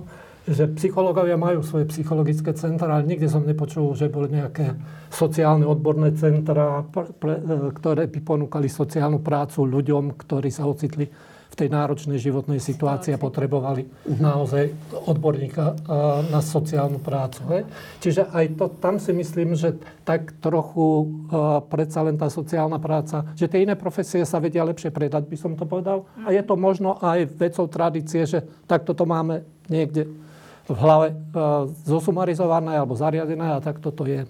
že psychológovia majú svoje psychologické centra, ale nikdy som nepočul, že boli nejaké sociálne odborné centra, e, ktoré by ponúkali sociálnu prácu ľuďom, ktorí sa ocitli tej náročnej životnej situácii a potrebovali naozaj odborníka e, na sociálnu prácu. Čiže aj to, tam si myslím, že tak trochu uh, predsa len tá sociálna práca, že tie iné profesie sa vedia lepšie predať, by som to povedal. A je to možno aj vecou tradície, že takto to máme niekde v hlave uh, zosumarizované alebo zariadené a tak toto je.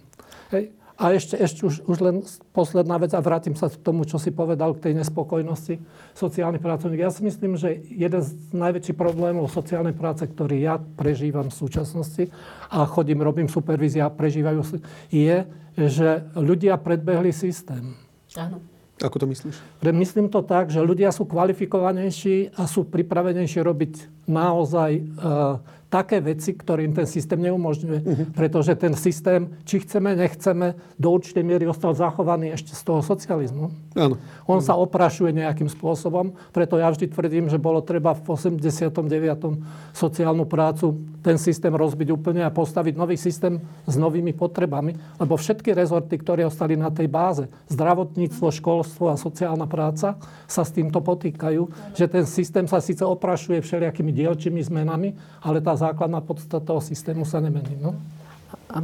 Hej. A ešte, ešte už, už len posledná vec a vrátim sa k tomu, čo si povedal k tej nespokojnosti sociálnych pracovník. Ja si myslím, že jeden z najväčších problémov sociálnej práce, ktorý ja prežívam v súčasnosti a chodím, robím supervízia a prežívajú je, že ľudia predbehli systém. Áno. Ako to myslíš? Myslím to tak, že ľudia sú kvalifikovanejší a sú pripravenejší robiť naozaj uh, také veci, ktorým ten systém neumožňuje. Uh-huh. Pretože ten systém, či chceme, nechceme, do určitej miery ostal zachovaný ešte z toho socializmu. Áno. On sa oprašuje nejakým spôsobom, preto ja vždy tvrdím, že bolo treba v 89. sociálnu prácu ten systém rozbiť úplne a postaviť nový systém s novými potrebami, lebo všetky rezorty, ktoré ostali na tej báze, zdravotníctvo, školstvo a sociálna práca, sa s týmto potýkajú, že ten systém sa síce oprašuje všelijakými dielčími zmenami, ale tá základná podstata toho systému sa nemení. No? A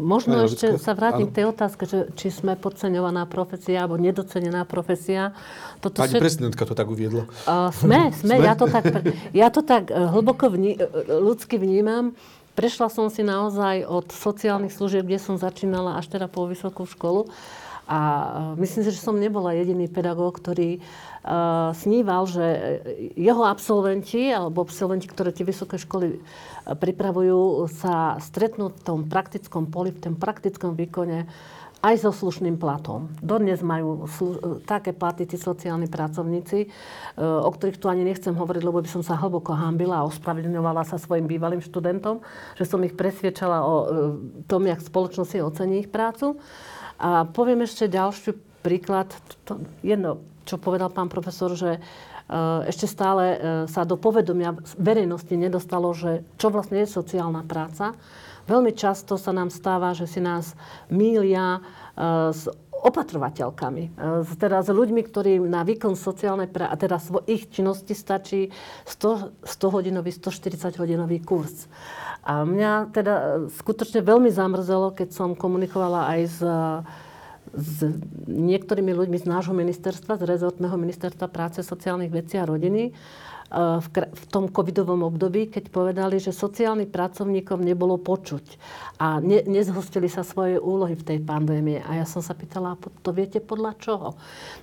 možno Aj, ešte sa vrátim k tej otázke, že či sme podceňovaná profesia alebo nedocenená profesia. Toto Pani všet... prezidentka to tak uviedla. Uh, sme, *laughs* sme, sme. Ja, to tak, ja to tak e, hlboko vní, e, ľudsky vnímam. Prešla som si naozaj od sociálnych služieb, kde som začínala až teda po vysokú školu. A e, myslím si, že som nebola jediný pedagóg, ktorý uh, sníval, že jeho absolventi alebo absolventi, ktoré tie vysoké školy pripravujú, sa stretnú v tom praktickom poli, v tom praktickom výkone aj so slušným platom. Dodnes majú slu- také platy tí sociálni pracovníci, o ktorých tu ani nechcem hovoriť, lebo by som sa hlboko hambila a ospravedlňovala sa svojim bývalým študentom, že som ich presviečala o tom, jak spoločnosť ocení ich prácu. A poviem ešte ďalší príklad, to jedno, čo povedal pán profesor, že ešte stále sa do povedomia verejnosti nedostalo, že čo vlastne je sociálna práca. Veľmi často sa nám stáva, že si nás mília s opatrovateľkami. Teda s ľuďmi, ktorí na výkon sociálnej práce, a teda ich činnosti stačí 100, 100 hodinový, 140 hodinový kurz. A mňa teda skutočne veľmi zamrzelo, keď som komunikovala aj s s niektorými ľuďmi z nášho ministerstva, z rezortného ministerstva práce, sociálnych vecí a rodiny v, v tom covidovom období, keď povedali, že sociálnym pracovníkom nebolo počuť a ne, nezhostili sa svoje úlohy v tej pandémie. A ja som sa pýtala, to viete podľa čoho?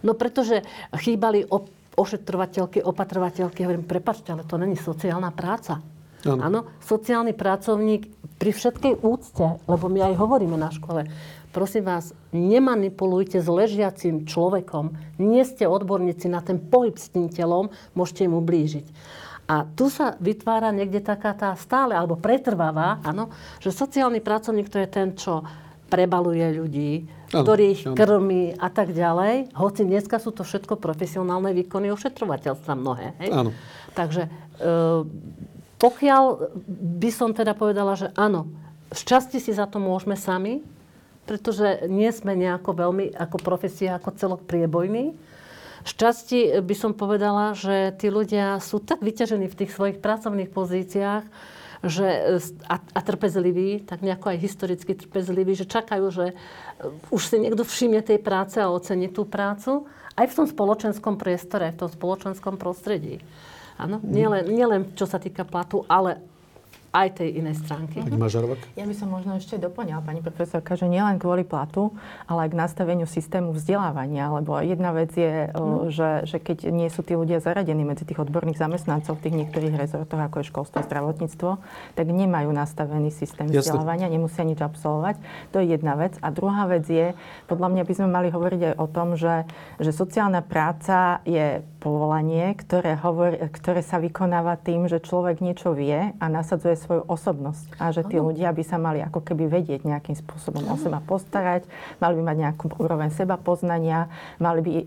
No pretože chýbali ošetrovateľky, opatrovateľky. Hovorím, prepačte, ale to není sociálna práca. Áno. Sociálny pracovník pri všetkej úcte, lebo my aj hovoríme na škole, prosím vás, nemanipulujte s ležiacim človekom. Nie ste odborníci na ten pohyb s tým telom, môžete mu blížiť. A tu sa vytvára niekde taká tá stále, alebo pretrváva, áno, že sociálny pracovník to je ten, čo prebaluje ľudí, ano, ktorý ich krmí a tak ďalej. Hoci dneska sú to všetko profesionálne výkony ošetrovateľstva mnohé. Hej? Áno. Takže e, pokiaľ by som teda povedala, že áno, z časti si za to môžeme sami, pretože nie sme nejako veľmi ako profesia, ako celok priebojní. Šťastí by som povedala, že tí ľudia sú tak vyťažení v tých svojich pracovných pozíciách, že, a, a trpezliví, tak nejako aj historicky trpezliví, že čakajú, že už si niekto všimne tej práce a ocení tú prácu aj v tom spoločenskom priestore, aj v tom spoločenskom prostredí. Áno, nielen, nielen čo sa týka platu, ale aj tej inej stránky. Pani Mažarovak? Ja by som možno ešte doplňala, pani profesorka, že nielen kvôli platu, ale aj k nastaveniu systému vzdelávania, lebo jedna vec je, no. že, že keď nie sú tí ľudia zaradení medzi tých odborných zamestnancov v tých niektorých rezortoch, ako je školstvo, zdravotníctvo, tak nemajú nastavený systém Jasne. vzdelávania, nemusia nič absolvovať. To je jedna vec. A druhá vec je, podľa mňa by sme mali hovoriť aj o tom, že, že sociálna práca je povolanie, ktoré, hovor, ktoré sa vykonáva tým, že človek niečo vie a nasadzuje svoju osobnosť. A že tí ano. ľudia by sa mali ako keby vedieť nejakým spôsobom ano. o seba postarať, mali by mať nejakú úroveň seba poznania, mali by e,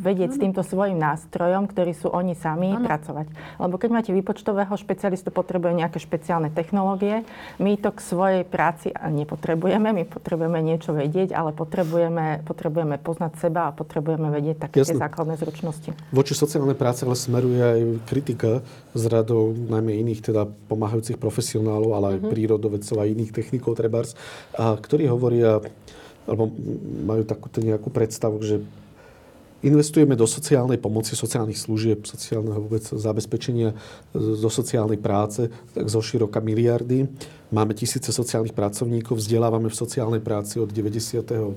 vedieť ano. s týmto svojim nástrojom, ktorí sú oni sami, ano. pracovať. Lebo keď máte výpočtového špecialistu, potrebuje nejaké špeciálne technológie. My to k svojej práci nepotrebujeme, my potrebujeme niečo vedieť, ale potrebujeme, potrebujeme poznať seba a potrebujeme vedieť také tie základné zručnosti. Voči sociálnej práce ale smeruje aj kritika z radou najmä iných teda pomáhajúcich profesionálov, ale aj mm-hmm. prírodovedcov a iných technikov trebárs, a ktorí hovoria, alebo majú takúto nejakú predstavu, že investujeme do sociálnej pomoci, sociálnych služieb, sociálneho vôbec zabezpečenia, do sociálnej práce, tak zo široka miliardy. Máme tisíce sociálnych pracovníkov, vzdelávame v sociálnej práci od 91.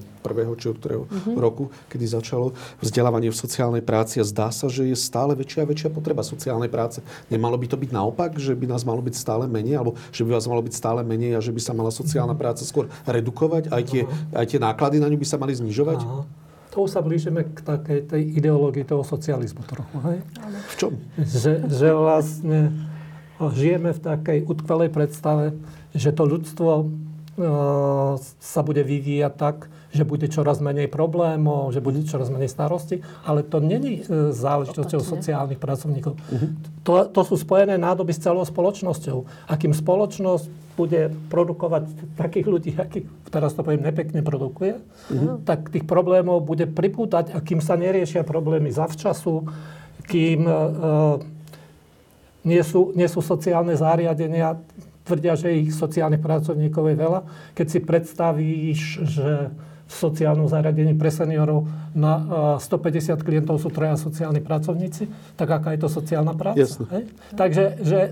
či od ktorého mm-hmm. roku, kedy začalo vzdelávanie v sociálnej práci a zdá sa, že je stále väčšia a väčšia potreba sociálnej práce. Nemalo by to byť naopak, že by nás malo byť stále menej, alebo že by vás malo byť stále menej a že by sa mala sociálna mhm. práca skôr redukovať, aj tie, aj tie náklady na ňu by sa mali znižovať? Aha. To už sa blížime k takej tej ideológii toho socializmu trochu. Hej? V čom? Že, že vlastne žijeme v takej utkvelej predstave, že to ľudstvo e, sa bude vyvíjať tak, že bude čoraz menej problémov, že bude čoraz menej starosti, ale to není e, záležitosťou sociálnych pracovníkov. Uh-huh. To, to sú spojené nádoby s celou spoločnosťou. A kým spoločnosť bude produkovať takých ľudí, akých teraz to poviem nepekne produkuje, uh-huh. tak tých problémov bude pripútať a kým sa neriešia problémy zavčasu, kým uh, nie sú, nie sú sociálne zariadenia, tvrdia, že ich sociálnych pracovníkov je veľa. Keď si predstavíš, že sociálnom zariadení pre seniorov na 150 klientov sú traja sociálni pracovníci, tak aká je to sociálna práca? Hej? Takže že e,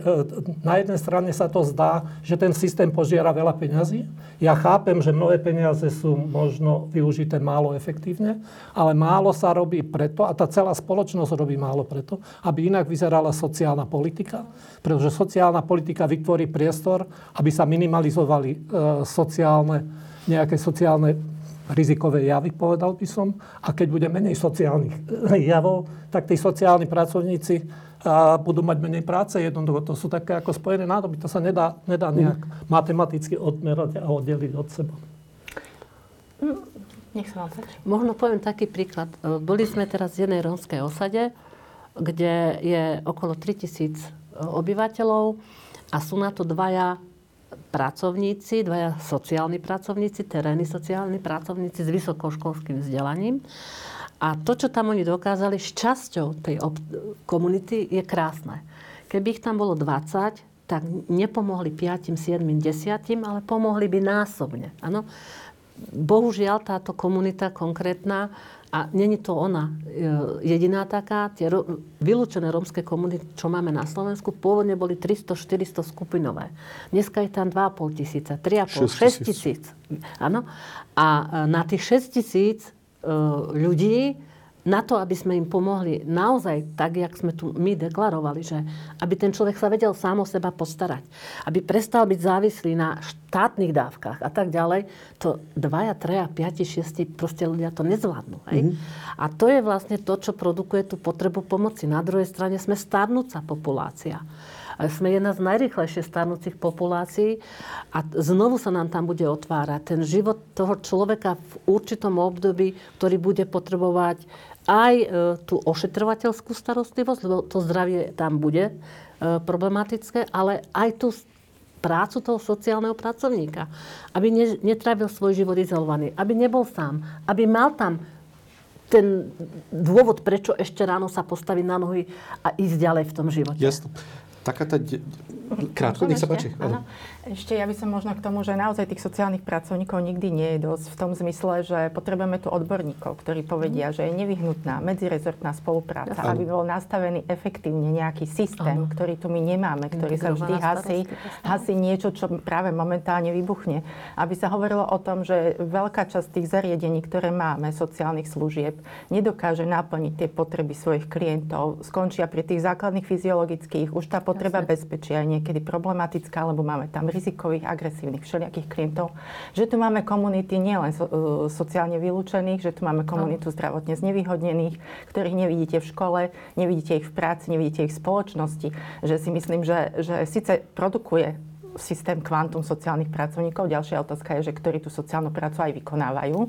na jednej strane sa to zdá, že ten systém požiera veľa peňazí. Ja chápem, že mnohé peniaze sú možno využité málo efektívne, ale málo sa robí preto, a tá celá spoločnosť robí málo preto, aby inak vyzerala sociálna politika, pretože sociálna politika vytvorí priestor, aby sa minimalizovali e, sociálne, nejaké sociálne rizikové javy, povedal by som. A keď bude menej sociálnych javov, tak tí sociálni pracovníci a budú mať menej práce. Jednoducho to sú také ako spojené nádoby. To sa nedá, nedá nejak mm. matematicky odmerať a oddeliť od seba. Mm, nech sa vám páči. Možno poviem taký príklad. E, boli sme teraz v jednej rómskej osade. Kde je okolo 3000 obyvateľov a sú na to dvaja pracovníci, dvaja sociálni pracovníci, terénni sociálni pracovníci s vysokoškolským vzdelaním. A to, čo tam oni dokázali s časťou tej komunity, je krásne. Keby ich tam bolo 20, tak nepomohli 5, 7, 10, ale pomohli by násobne. Ano? Bohužiaľ, táto komunita konkrétna a není to ona e, jediná taká. Tie ro- vylúčené rómske komunity, čo máme na Slovensku, pôvodne boli 300-400 skupinové. Dneska je tam 2,5 tisíca, 3,5, 6 tisíc. Áno. A e, na tých 6 tisíc e, ľudí na to, aby sme im pomohli naozaj tak, jak sme tu my deklarovali, že aby ten človek sa vedel sám o seba postarať, aby prestal byť závislý na štátnych dávkach a tak ďalej, to dvaja, treja, piati, šiesti, proste ľudia to nezvládnu. Hej? Mm-hmm. A to je vlastne to, čo produkuje tú potrebu pomoci. Na druhej strane sme starnúca populácia sme jedna z najrychlejšie starnúcich populácií a znovu sa nám tam bude otvárať ten život toho človeka v určitom období, ktorý bude potrebovať aj e, tú ošetrovateľskú starostlivosť, lebo to zdravie tam bude e, problematické, ale aj tú prácu toho sociálneho pracovníka. Aby ne, netrávil svoj život izolovaný, aby nebol sám, aby mal tam ten dôvod, prečo ešte ráno sa postaviť na nohy a ísť ďalej v tom živote. Jasno. Taká tá... De- Krátko, nech sa páči. Áno. Ešte ja by som možno k tomu, že naozaj tých sociálnych pracovníkov nikdy nie je dosť v tom zmysle, že potrebujeme tu odborníkov, ktorí povedia, že je nevyhnutná medzirezortná spolupráca, ja, aby bol nastavený efektívne nejaký systém, ano. ktorý tu my nemáme, ktorý sa vždy hasí, hasí niečo, čo práve momentálne vybuchne. Aby sa hovorilo o tom, že veľká časť tých zariadení, ktoré máme, sociálnych služieb, nedokáže naplniť tie potreby svojich klientov, skončia pri tých základných fyziologických, už tá potreba Jasne. bezpečia je niekedy problematická, lebo máme tam rizikových, agresívnych, všelijakých klientov, že tu máme komunity nielen so, uh, sociálne vylúčených, že tu máme komunitu zdravotne znevýhodnených, ktorých nevidíte v škole, nevidíte ich v práci, nevidíte ich v spoločnosti. Že si myslím, že, že síce produkuje systém kvantum sociálnych pracovníkov. Ďalšia otázka je, že ktorí tú sociálnu prácu aj vykonávajú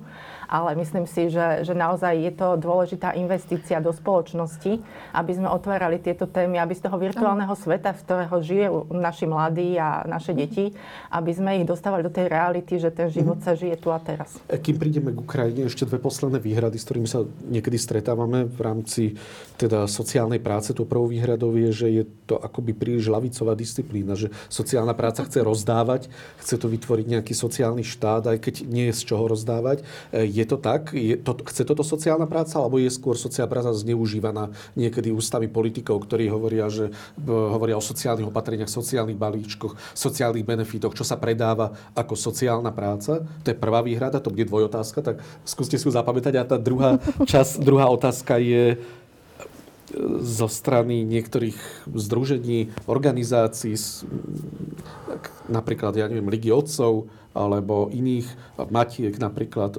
ale myslím si, že, že naozaj je to dôležitá investícia do spoločnosti, aby sme otvárali tieto témy, aby z toho virtuálneho sveta, v ktorého žijú naši mladí a naše deti, aby sme ich dostávali do tej reality, že ten život mhm. sa žije tu a teraz. E, kým prídeme k Ukrajine, ešte dve posledné výhrady, s ktorými sa niekedy stretávame v rámci teda sociálnej práce. To prvou výhradou je, že je to akoby príliš lavicová disciplína, že sociálna práca chce rozdávať, chce to vytvoriť nejaký sociálny štát, aj keď nie je z čoho rozdávať. Je je to tak? Je to, chce toto sociálna práca, alebo je skôr sociálna práca zneužívaná niekedy ústami politikov, ktorí hovoria, že, hovoria o sociálnych opatreniach, sociálnych balíčkoch, sociálnych benefitoch, čo sa predáva ako sociálna práca? To je prvá výhrada, to bude dvojotázka, tak skúste si ju zapamätať. A tá druhá, čas, druhá otázka je, zo strany niektorých združení, organizácií, napríklad, ja neviem, Ligy otcov, alebo iných matiek, napríklad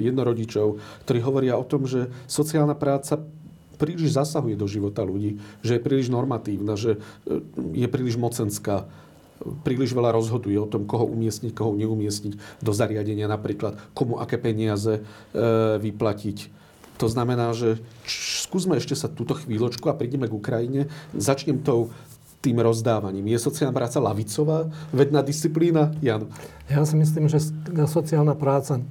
jednorodičov, ktorí hovoria o tom, že sociálna práca príliš zasahuje do života ľudí, že je príliš normatívna, že e, je príliš mocenská, príliš veľa rozhoduje o tom, koho umiestniť, koho neumiestniť do zariadenia napríklad, komu aké peniaze e, vyplatiť. To znamená, že skúsme ešte sa túto chvíľočku a prídeme k Ukrajine. Začnem tou tým rozdávaním. Je sociálna práca lavicová, vedná disciplína? Jan. Ja si myslím, že sociálna práca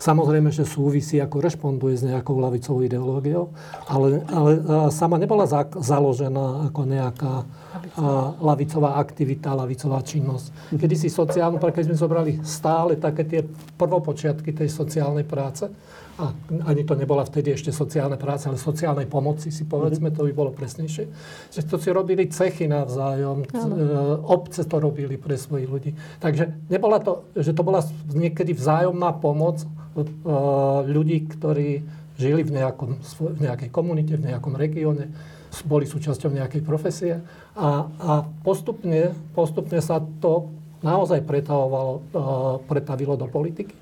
Samozrejme, že súvisí, ako rešponduje s nejakou lavicovou ideológiou, ale, ale sama nebola za, založená ako nejaká a, lavicová aktivita, lavicová činnosť. Kedy si sociálnu, keď sme zobrali stále také tie prvopočiatky tej sociálnej práce, a ani to nebola vtedy ešte sociálna práca, ale sociálnej pomoci si povedzme, mm-hmm. to by bolo presnejšie, že to si robili cechy navzájom. E, obce to robili pre svojich ľudí. Takže nebola to, že to bola niekedy vzájomná pomoc e, ľudí, ktorí žili v, nejakom, v nejakej komunite, v nejakom regióne, boli súčasťou nejakej profesie a, a postupne, postupne sa to naozaj pretavovalo, e, pretavilo do politiky.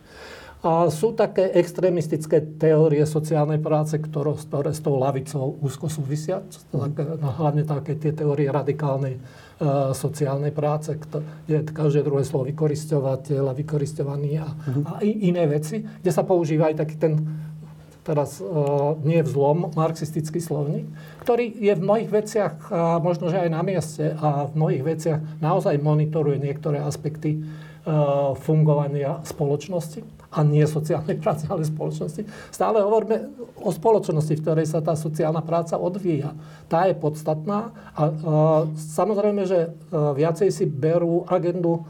A sú také extrémistické teórie sociálnej práce, ktoré, ktoré s tou lavicou úzko súvisia. Tak, no, hlavne také tie teórie radikálnej uh, sociálnej práce, kde každé druhé slovo vykoristovateľ a vykoristovaný a, uh-huh. a iné veci, kde sa používa aj taký ten teraz uh, nie v zlom, marxistický slovník, ktorý je v mnohých veciach, uh, možno že aj na mieste a v mnohých veciach naozaj monitoruje niektoré aspekty uh, fungovania spoločnosti a nie sociálnej *laughs* práce, ale spoločnosti. Stále hovoríme o spoločnosti, v ktorej sa tá sociálna práca odvíja. Tá je podstatná a uh, samozrejme, že viacej si berú agendu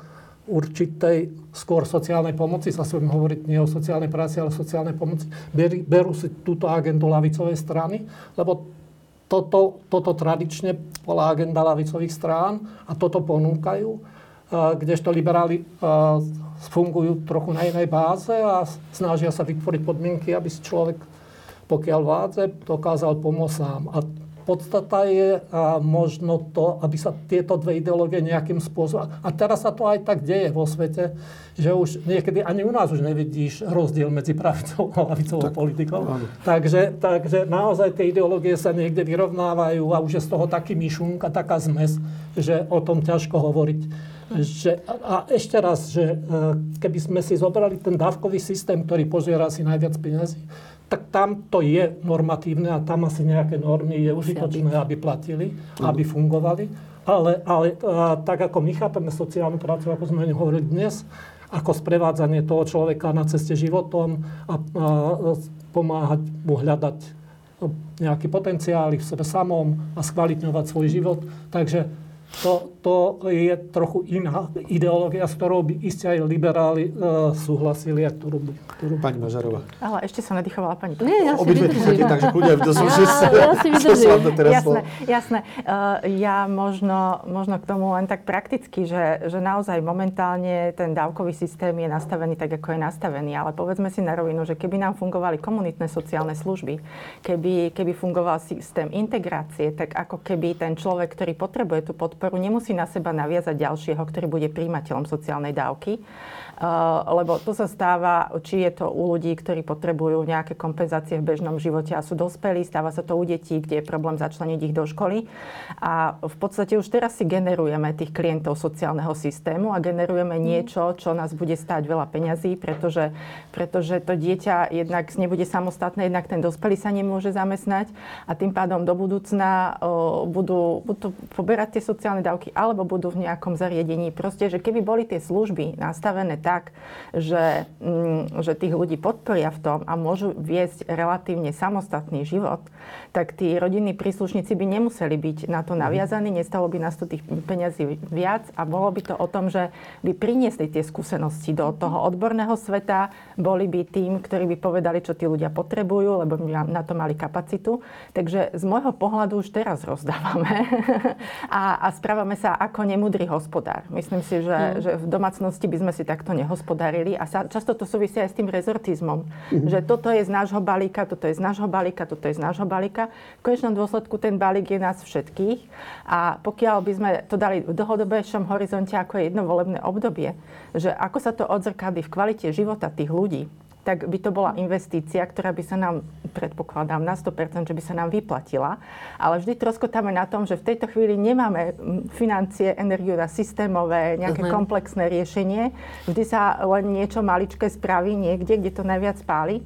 určitej skôr sociálnej pomoci, sa svojím hovoriť nie o sociálnej práci, ale o sociálnej pomoci, berú si túto agendu lavicovej strany, lebo toto, toto tradične bola agenda lavicových strán a toto ponúkajú, kdežto liberáli fungujú trochu na inej báze a snažia sa vytvoriť podmienky, aby si človek, pokiaľ vládze, dokázal pomôcť sám. A podstata je a možno to, aby sa tieto dve ideológie nejakým spôsobom... A teraz sa to aj tak deje vo svete, že už niekedy ani u nás už nevidíš rozdiel medzi pravicou a lavicovou tak, politikou. Takže, takže naozaj tie ideológie sa niekde vyrovnávajú a už je z toho taký myšunk a taká zmes, že o tom ťažko hovoriť. Že, a ešte raz, že e, keby sme si zobrali ten dávkový systém, ktorý požiera si najviac peniazy, tak tam to je normatívne a tam asi nejaké normy je užitočné, aby platili, aby fungovali. Ale, ale a, tak ako my chápeme sociálnu prácu, ako sme o hovorili dnes, ako sprevádzanie toho človeka na ceste životom a, a pomáhať mu hľadať nejaký potenciál v sebe samom a skvalitňovať svoj život. Takže to, to je trochu iná ideológia, s ktorou by iste aj liberáli uh, súhlasili a ktorú by... Ktorú... Pani Mažarová. Ale ešte som nadýchovala pani Nie, ja si Obidve vydržím. takže kľudne, *laughs* to som, ja, ja si *laughs* vydržím. Jasné, jasné. Uh, ja možno, možno k tomu len tak prakticky, že, že naozaj momentálne ten dávkový systém je nastavený tak, ako je nastavený. Ale povedzme si na rovinu, že keby nám fungovali komunitné sociálne služby, keby, keby fungoval systém integrácie, tak ako keby ten človek, ktorý potrebuje tú podporu, nemusí na seba naviazať ďalšieho, ktorý bude príjimateľom sociálnej dávky. Eh, lebo to sa stáva, či je to u ľudí, ktorí potrebujú nejaké kompenzácie v bežnom živote a sú dospelí, stáva sa to u detí, kde je problém začleniť ich do školy. A v podstate už teraz si generujeme tých klientov sociálneho systému a generujeme mhm. niečo, čo nás bude stáť veľa peňazí, pretože, pretože to dieťa jednak nebude samostatné, jednak ten dospelý sa nemôže zamestnať a tým pádom do budúcna o, budú, budú poberať tie sociálne dávky alebo budú v nejakom zariadení. Proste, že keby boli tie služby nastavené tak, že, mm, že tých ľudí podporia v tom a môžu viesť relatívne samostatný život, tak tí rodinní príslušníci by nemuseli byť na to mhm. naviazaní, nestalo by nás to tých peňazí viac a bolo by to o tom, že by priniesli tie skúsenosti do toho odborného sveta, boli by tým, ktorí by povedali, čo tí ľudia potrebujú, lebo my na to mali kapacitu. Takže z môjho pohľadu už teraz rozdávame *laughs* a, a správame sa ako nemudrý hospodár. Myslím si, že, mm. že v domácnosti by sme si takto nehospodarili a sa, často to súvisí aj s tým rezortizmom. Mm-hmm. Že toto je z nášho balíka, toto je z nášho balíka, toto je z nášho balíka. V konečnom dôsledku ten balík je nás všetkých a pokiaľ by sme to dali v dlhodobejšom horizonte ako je jedno volebné obdobie, že ako sa to odzrkadí v kvalite života tých ľudí, tak by to bola investícia, ktorá by sa nám, predpokladám, na 100%, že by sa nám vyplatila. Ale vždy troskotáme na tom, že v tejto chvíli nemáme financie, energiu na systémové, nejaké uh-huh. komplexné riešenie. Vždy sa len niečo maličké spraví niekde, kde to najviac páli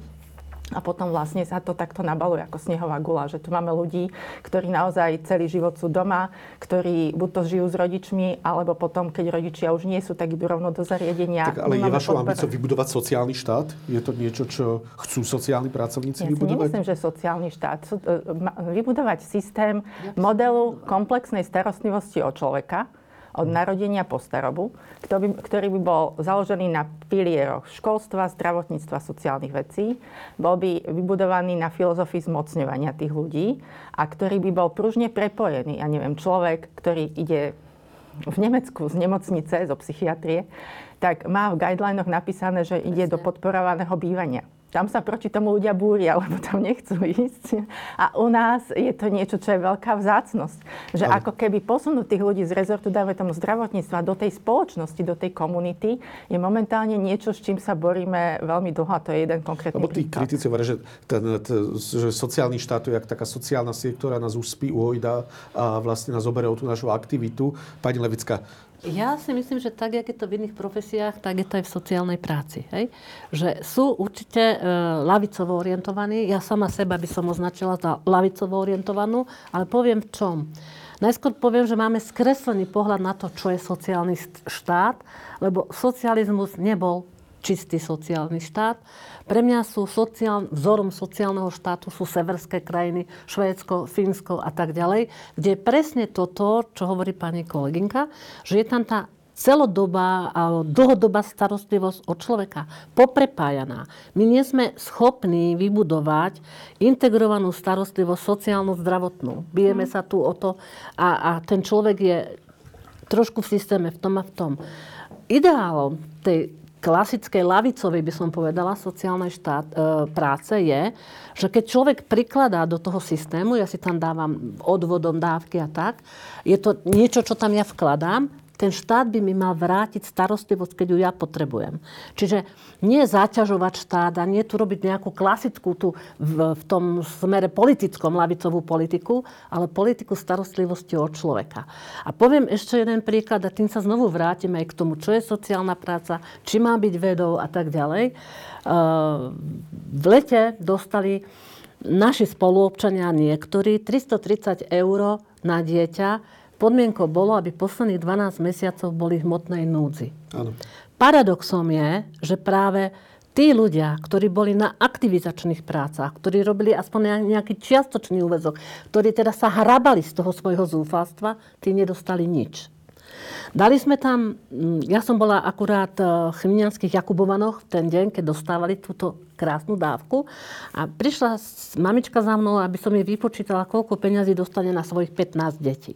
a potom vlastne sa to takto nabaluje ako snehová gula, že tu máme ľudí, ktorí naozaj celý život sú doma, ktorí buď to žijú s rodičmi, alebo potom, keď rodičia už nie sú, tak idú rovno do zariadenia. Tak ale je vašou ambíciou vybudovať sociálny štát? Je to niečo, čo chcú sociálni pracovníci ja vybudovať? Ja myslím, že sociálny štát. E, vybudovať systém modelu komplexnej starostlivosti o človeka, od narodenia po starobu, ktorý by, ktorý by bol založený na pilieroch školstva, zdravotníctva, sociálnych vecí, bol by vybudovaný na filozofii zmocňovania tých ľudí a ktorý by bol pružne prepojený. Ja neviem, človek, ktorý ide v Nemecku z nemocnice, zo psychiatrie, tak má v guidelinoch napísané, že ide do podporovaného bývania. Tam sa proti tomu ľudia búria, *laughs* lebo tam nechcú ísť. A u nás je to niečo, čo je veľká vzácnosť. Že Ale... ako keby posunúť tých ľudí z rezortu, dáme tomu zdravotníctva, do tej spoločnosti, do tej komunity, je momentálne niečo, s čím sa boríme veľmi dlho. A to je jeden konkrétny Lebo tí kritici hovoria, že, ten, ten, že sociálny štát je taká sociálna sieť, ktorá nás už spí, ujda a vlastne nás zoberie o tú našu aktivitu. Pani Levická, Ja si myslím, že tak, jak je to v iných profesiách, tak je to aj v sociálnej práci. Hej? Že sú určite e, lavicovo orientovaní. Ja sama seba by som označila za lavicovo orientovanú, ale poviem v čom. Najskôr poviem, že máme skreslený pohľad na to, čo je sociálny štát, lebo socializmus nebol čistý sociálny štát. Pre mňa sú sociál, vzorom sociálneho štátu sú severské krajiny, Švédsko, Fínsko a tak ďalej, kde je presne toto, čo hovorí pani kolegynka, že je tam tá celodobá a dlhodobá starostlivosť od človeka, poprepájaná. My nie sme schopní vybudovať integrovanú starostlivosť sociálnu, zdravotnú. Bijeme sa tu o to a, a ten človek je trošku v systéme, v tom a v tom. Ideálom tej klasickej lavicovej, by som povedala, sociálnej štát, e, práce je, že keď človek prikladá do toho systému, ja si tam dávam odvodom dávky a tak, je to niečo, čo tam ja vkladám, ten štát by mi mal vrátiť starostlivosť, keď ju ja potrebujem. Čiže nie zaťažovať štát a nie tu robiť nejakú klasickú tu v, v tom smere politickom, lavicovú politiku, ale politiku starostlivosti od človeka. A poviem ešte jeden príklad a tým sa znovu vrátime aj k tomu, čo je sociálna práca, či má byť vedou a tak ďalej. V lete dostali naši spoluobčania niektorí 330 eur na dieťa podmienkou bolo, aby posledných 12 mesiacov boli v hmotnej núdzi. Áno. Paradoxom je, že práve tí ľudia, ktorí boli na aktivizačných prácach, ktorí robili aspoň nejaký čiastočný úvezok, ktorí teda sa hrabali z toho svojho zúfalstva, tí nedostali nič. Dali sme tam, mm, ja som bola akurát v Chminianských Jakubovanoch v ten deň, keď dostávali túto krásnu dávku a prišla mamička za mnou, aby som jej vypočítala, koľko peňazí dostane na svojich 15 detí.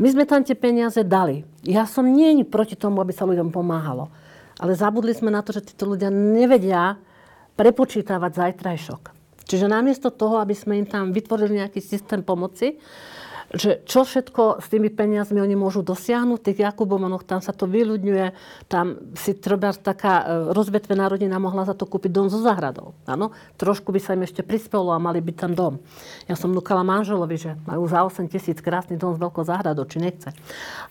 My sme tam tie peniaze dali. Ja som nie proti tomu, aby sa ľuďom pomáhalo. Ale zabudli sme na to, že títo ľudia nevedia prepočítavať zajtrajšok. Čiže namiesto toho, aby sme im tam vytvorili nejaký systém pomoci, že čo všetko s tými peniazmi oni môžu dosiahnuť. Tých Jakubovanoch tam sa to vyľudňuje, tam si treba taká e, rozvetvená rodina mohla za to kúpiť dom so záhradou. Áno? Trošku by sa im ešte prispelo a mali by tam dom. Ja som núkala manželovi, že majú za 8 tisíc krásny dom s veľkou záhradou, či nechce.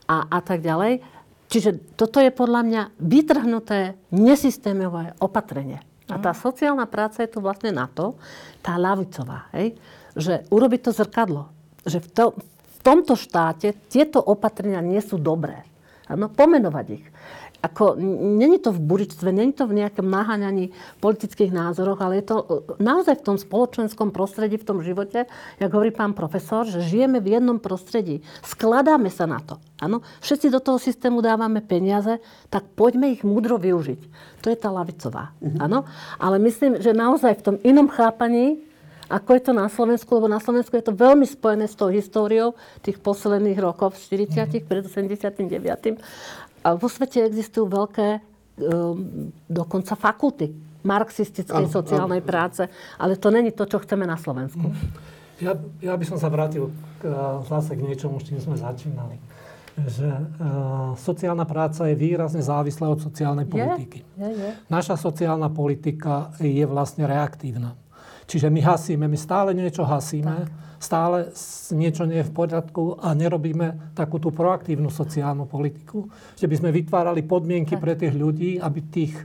A, a tak ďalej. Čiže toto je podľa mňa vytrhnuté nesystémové opatrenie. A tá sociálna práca je tu vlastne na to, tá lavicová, hej? že urobiť to zrkadlo že v, to, v tomto štáte tieto opatrenia nie sú dobré. Ano, pomenovať ich. Ako, není to v buričstve, není to v nejakom naháňaní politických názoroch, ale je to e, naozaj v tom spoločenskom prostredí, v tom živote, jak hovorí pán profesor, že žijeme v jednom prostredí. Skladáme sa na to. Ano? Všetci do toho systému dávame peniaze, tak poďme ich múdro využiť. To je tá lavicová. Mm-hmm. Ale myslím, že naozaj v tom inom chápaní ako je to na Slovensku, lebo na Slovensku je to veľmi spojené s tou históriou tých posledných rokov, 40 mm-hmm. pred 89. A vo svete existujú veľké um, dokonca fakulty marxistickej ano, sociálnej ano. práce, ale to není to, čo chceme na Slovensku. Mhm. Ja, ja by som sa vrátil k, zase k niečomu, s čím sme začínali. Že uh, sociálna práca je výrazne závislá od sociálnej politiky. Je, je, je. Naša sociálna politika je vlastne reaktívna. Čiže my hasíme, my stále niečo hasíme, tak. stále niečo nie je v poriadku a nerobíme takú tú proaktívnu sociálnu politiku, že by sme vytvárali podmienky tak. pre tých ľudí, aby tých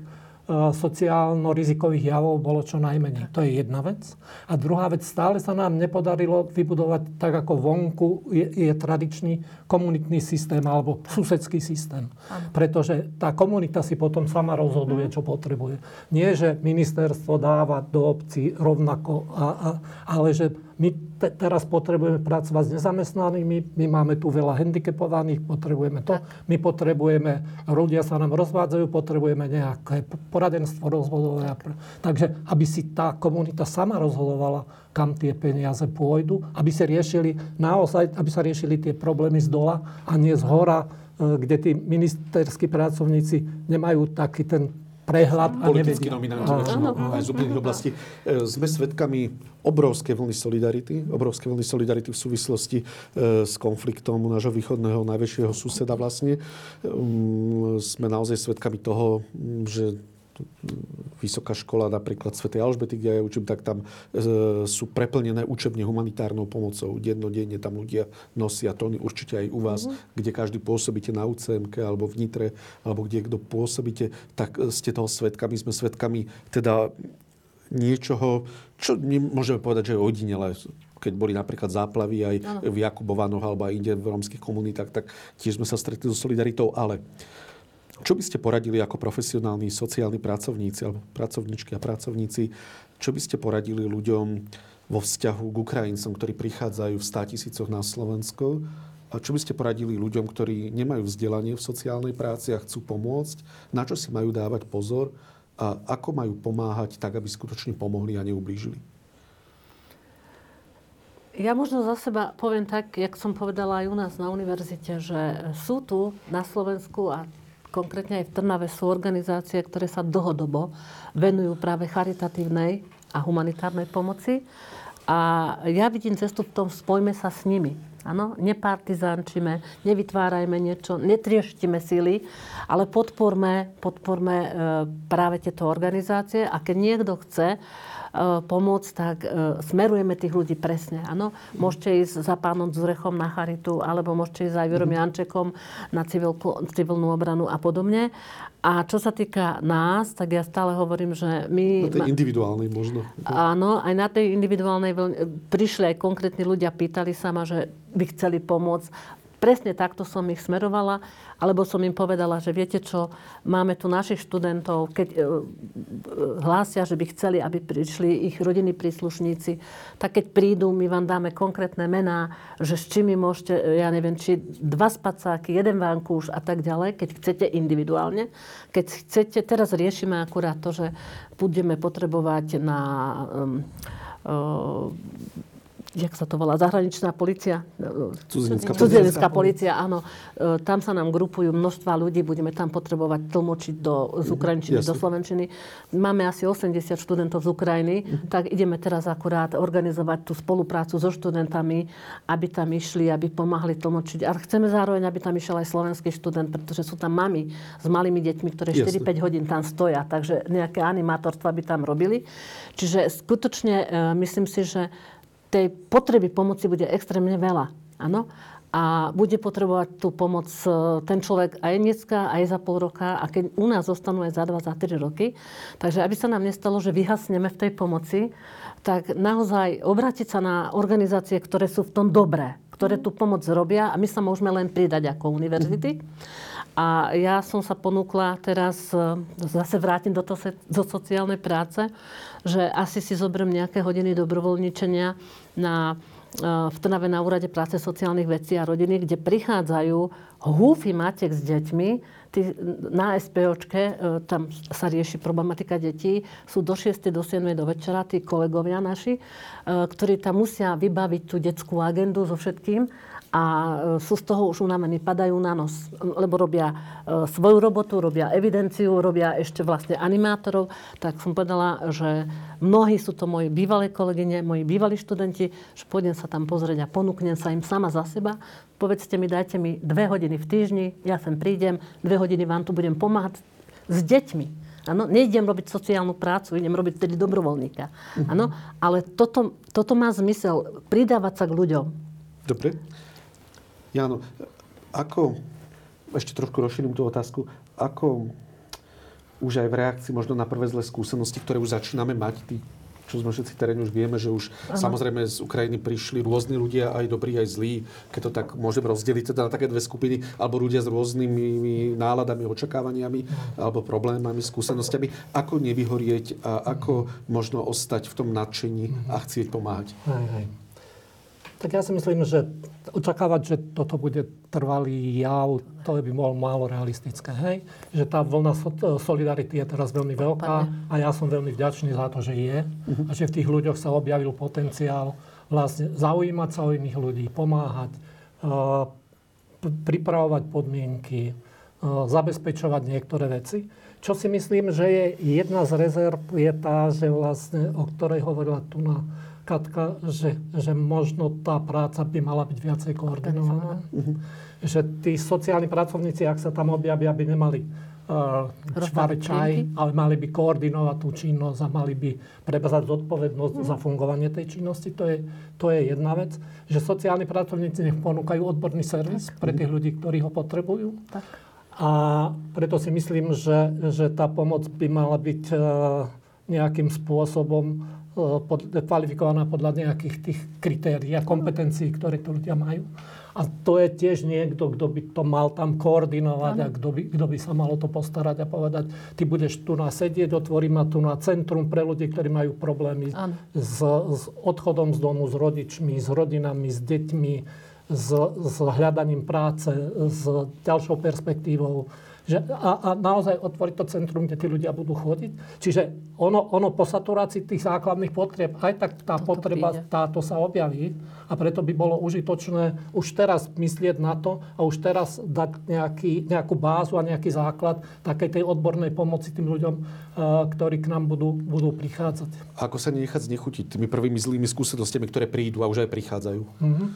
sociálno-rizikových javov bolo čo najmenej. To je jedna vec. A druhá vec, stále sa nám nepodarilo vybudovať tak, ako vonku je, je tradičný komunitný systém alebo susedský systém. Pretože tá komunita si potom sama rozhoduje, mhm. čo potrebuje. Nie, že ministerstvo dáva do obcí rovnako, a, a, ale že my te, teraz potrebujeme pracovať s nezamestnanými, my máme tu veľa handicapovaných, potrebujeme to. My potrebujeme, ľudia sa nám rozvádzajú, potrebujeme nejaké poradenstvo rozvodové. Takže aby si tá komunita sama rozhodovala, kam tie peniaze pôjdu, aby sa riešili naozaj, aby sa riešili tie problémy z dola a nie z hora, e, kde tí ministerskí pracovníci nemajú taký ten prehľad a Politickí nominanti aj z úplných oblastí. E, sme svedkami obrovské vlny solidarity, obrovské vlny solidarity v súvislosti e, s konfliktom u nášho východného najväčšieho suseda vlastne. Sme naozaj svedkami toho, že vysoká škola napríklad Sv. Alžbety, kde ja učím, tak tam e, sú preplnené učebne humanitárnou pomocou. Dennodenne tam ľudia nosia tony, určite aj u vás, mm-hmm. kde každý pôsobíte na UCMK alebo v Nitre, alebo kde kto pôsobíte, tak ste toho svetkami. Sme svetkami teda niečoho, čo môžeme povedať, že je ojedinelé keď boli napríklad záplavy aj ano. v Jakubovanoch alebo aj inde v rómskych komunitách, tak tiež sme sa stretli so solidaritou. Ale čo by ste poradili ako profesionálni sociálni pracovníci alebo pracovníčky a pracovníci, čo by ste poradili ľuďom vo vzťahu k Ukrajincom, ktorí prichádzajú v 100 tisícoch na Slovensko? A čo by ste poradili ľuďom, ktorí nemajú vzdelanie v sociálnej práci a chcú pomôcť? Na čo si majú dávať pozor? A ako majú pomáhať tak, aby skutočne pomohli a neublížili? Ja možno za seba poviem tak, jak som povedala aj u nás na univerzite, že sú tu na Slovensku a konkrétne aj v Trnave sú organizácie, ktoré sa dlhodobo venujú práve charitatívnej a humanitárnej pomoci. A ja vidím cestu v tom, spojme sa s nimi. Áno, nepartizánčime, nevytvárajme niečo, netrieštime síly, ale podporme, podporme e, práve tieto organizácie. A keď niekto chce, pomôcť, tak e, smerujeme tých ľudí presne. Áno? Môžete ísť za pánom Zurechom na charitu, alebo môžete ísť aj Vierom mhm. Jančekom na civilku, civilnú obranu a podobne. A čo sa týka nás, tak ja stále hovorím, že my... Na tej individuálnej možno. Áno, aj na tej individuálnej prišli aj konkrétni ľudia, pýtali sa ma, že by chceli pomôcť presne takto som ich smerovala, alebo som im povedala, že viete čo, máme tu našich študentov, keď e, e, hlásia, že by chceli, aby prišli ich rodiny príslušníci, tak keď prídu, my vám dáme konkrétne mená, že s čím môžete, e, ja neviem, či dva spacáky, jeden vankúš a tak ďalej, keď chcete individuálne. Keď chcete, teraz riešime akurát to, že budeme potrebovať na um, jak sa to volá, zahraničná policia. Cudzinecká, Cudzinecká policia, áno. E, tam sa nám grupujú množstva ľudí, budeme tam potrebovať tlmočiť do, z Ukrajinčiny Jasne. do Slovenčiny. Máme asi 80 študentov z Ukrajiny, uh-huh. tak ideme teraz akurát organizovať tú spoluprácu so študentami, aby tam išli, aby pomáhali tlmočiť. A chceme zároveň, aby tam išiel aj slovenský študent, pretože sú tam mami s malými deťmi, ktoré 4-5 hodín tam stoja, takže nejaké animátorstva by tam robili. Čiže skutočne e, myslím si, že tej potreby pomoci bude extrémne veľa. Áno? A bude potrebovať tú pomoc e, ten človek aj dneska, aj za pol roka a keď u nás zostanú aj za dva, za tri roky. Takže aby sa nám nestalo, že vyhasneme v tej pomoci, tak naozaj obrátiť sa na organizácie, ktoré sú v tom dobré, ktoré tú pomoc robia a my sa môžeme len pridať ako univerzity. A ja som sa ponúkla teraz, e, zase vrátim do, to, do sociálnej práce, že asi si zoberiem nejaké hodiny dobrovoľničenia na, e, v Trnave na úrade práce sociálnych vecí a rodiny, kde prichádzajú húfy matek s deťmi, na SPOčke, e, tam sa rieši problematika detí, sú do 6. do 7. do večera tí kolegovia naši, ktorí tam musia vybaviť tú detskú agendu so všetkým a e, sú z toho už unavení, padajú na nos, lebo robia e, svoju robotu, robia evidenciu, robia ešte vlastne animátorov. Tak som povedala, že mnohí sú to moji bývalé kolegyne, moji bývalí študenti, že pôjdem sa tam pozrieť a ponúknem sa im sama za seba. Povedzte mi, dajte mi dve hodiny v týždni, ja sem prídem, dve hodiny vám tu budem pomáhať s deťmi. Áno, nejdem robiť sociálnu prácu, idem robiť tedy dobrovoľníka. Áno, ale toto, toto má zmysel, pridávať sa k ľuďom. Dobre. Jano, ako, ešte trošku rozšírim tú otázku, ako už aj v reakcii možno na prvé zlé skúsenosti, ktoré už začíname mať, tí, čo sme všetci teréne už vieme, že už Aha. samozrejme z Ukrajiny prišli rôzni ľudia, aj dobrí, aj zlí, keď to tak môžem rozdeliť teda na také dve skupiny, alebo ľudia s rôznymi náladami, očakávaniami, alebo problémami, skúsenostiami. Ako nevyhorieť a ako možno ostať v tom nadšení a chcieť pomáhať? Aj, aj. Tak ja si myslím, že očakávať, že toto bude trvalý jav, to by bolo málo realistické. Hej? Že tá vlna solidarity je teraz veľmi veľká a ja som veľmi vďačný za to, že je a že v tých ľuďoch sa objavil potenciál vlastne zaujímať sa o iných ľudí, pomáhať, uh, pripravovať podmienky, uh, zabezpečovať niektoré veci. Čo si myslím, že je jedna z rezerv, je tá, že vlastne, o ktorej hovorila tu na Katka, že, že možno tá práca by mala byť viacej koordinovaná. Že tí sociálni pracovníci, ak sa tam objavia, by nemali uh, čaj, ale mali by koordinovať tú činnosť a mali by prebazať zodpovednosť mm. za fungovanie tej činnosti. To je, to je jedna vec. Že sociálni pracovníci nech ponúkajú odborný servis tak. pre tých ľudí, ktorí ho potrebujú. Tak. A preto si myslím, že, že tá pomoc by mala byť uh, nejakým spôsobom pod, kvalifikovaná podľa nejakých tých kritérií a kompetencií, ktoré tu ľudia majú. A to je tiež niekto, kto by to mal tam koordinovať a kto by, kto by sa malo to postarať a povedať, ty budeš tu na sedieť, otvorím ma tu na centrum pre ľudí, ktorí majú problémy s, s odchodom z domu, s rodičmi, s rodinami, s deťmi, s, s hľadaním práce, s ďalšou perspektívou že, a, a naozaj otvoriť to centrum, kde tí ľudia budú chodiť. Čiže ono, ono po saturácii tých základných potrieb, aj tak tá Toto potreba príde. táto sa objaví a preto by bolo užitočné už teraz myslieť na to a už teraz dať nejaký, nejakú bázu a nejaký základ takej tej odbornej pomoci tým ľuďom, uh, ktorí k nám budú, budú prichádzať. A ako sa nenechať znechutiť tými prvými zlými skúsenostiami, ktoré prídu a už aj prichádzajú? Mm-hmm.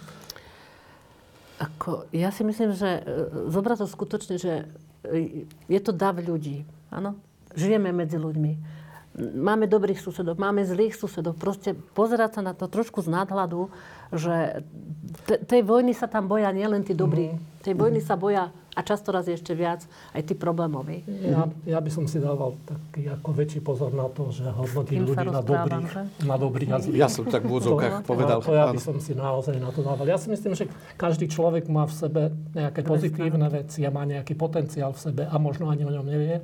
Ako, ja si myslím, že e, zobrať to skutočne, že je to dav ľudí. Áno? Žijeme medzi ľuďmi. Máme dobrých susedov, máme zlých susedov. Proste pozerať sa na to trošku z nadhľadu, že te, tej vojny sa tam boja nielen tí dobrí. Mm-hmm. Tej vojny sa boja a často raz ešte viac aj tí problémoví. Ja, ja by som si dával taký ako väčší pozor na to, že hodnotím ľudí na dobrých, na dobrých a zlých. Ja som tak v úvodzovkách povedal. To, to ja by som si naozaj na to dával. Ja si myslím, že každý človek má v sebe nejaké pozitívne veci a má nejaký potenciál v sebe a možno ani o ňom nevie.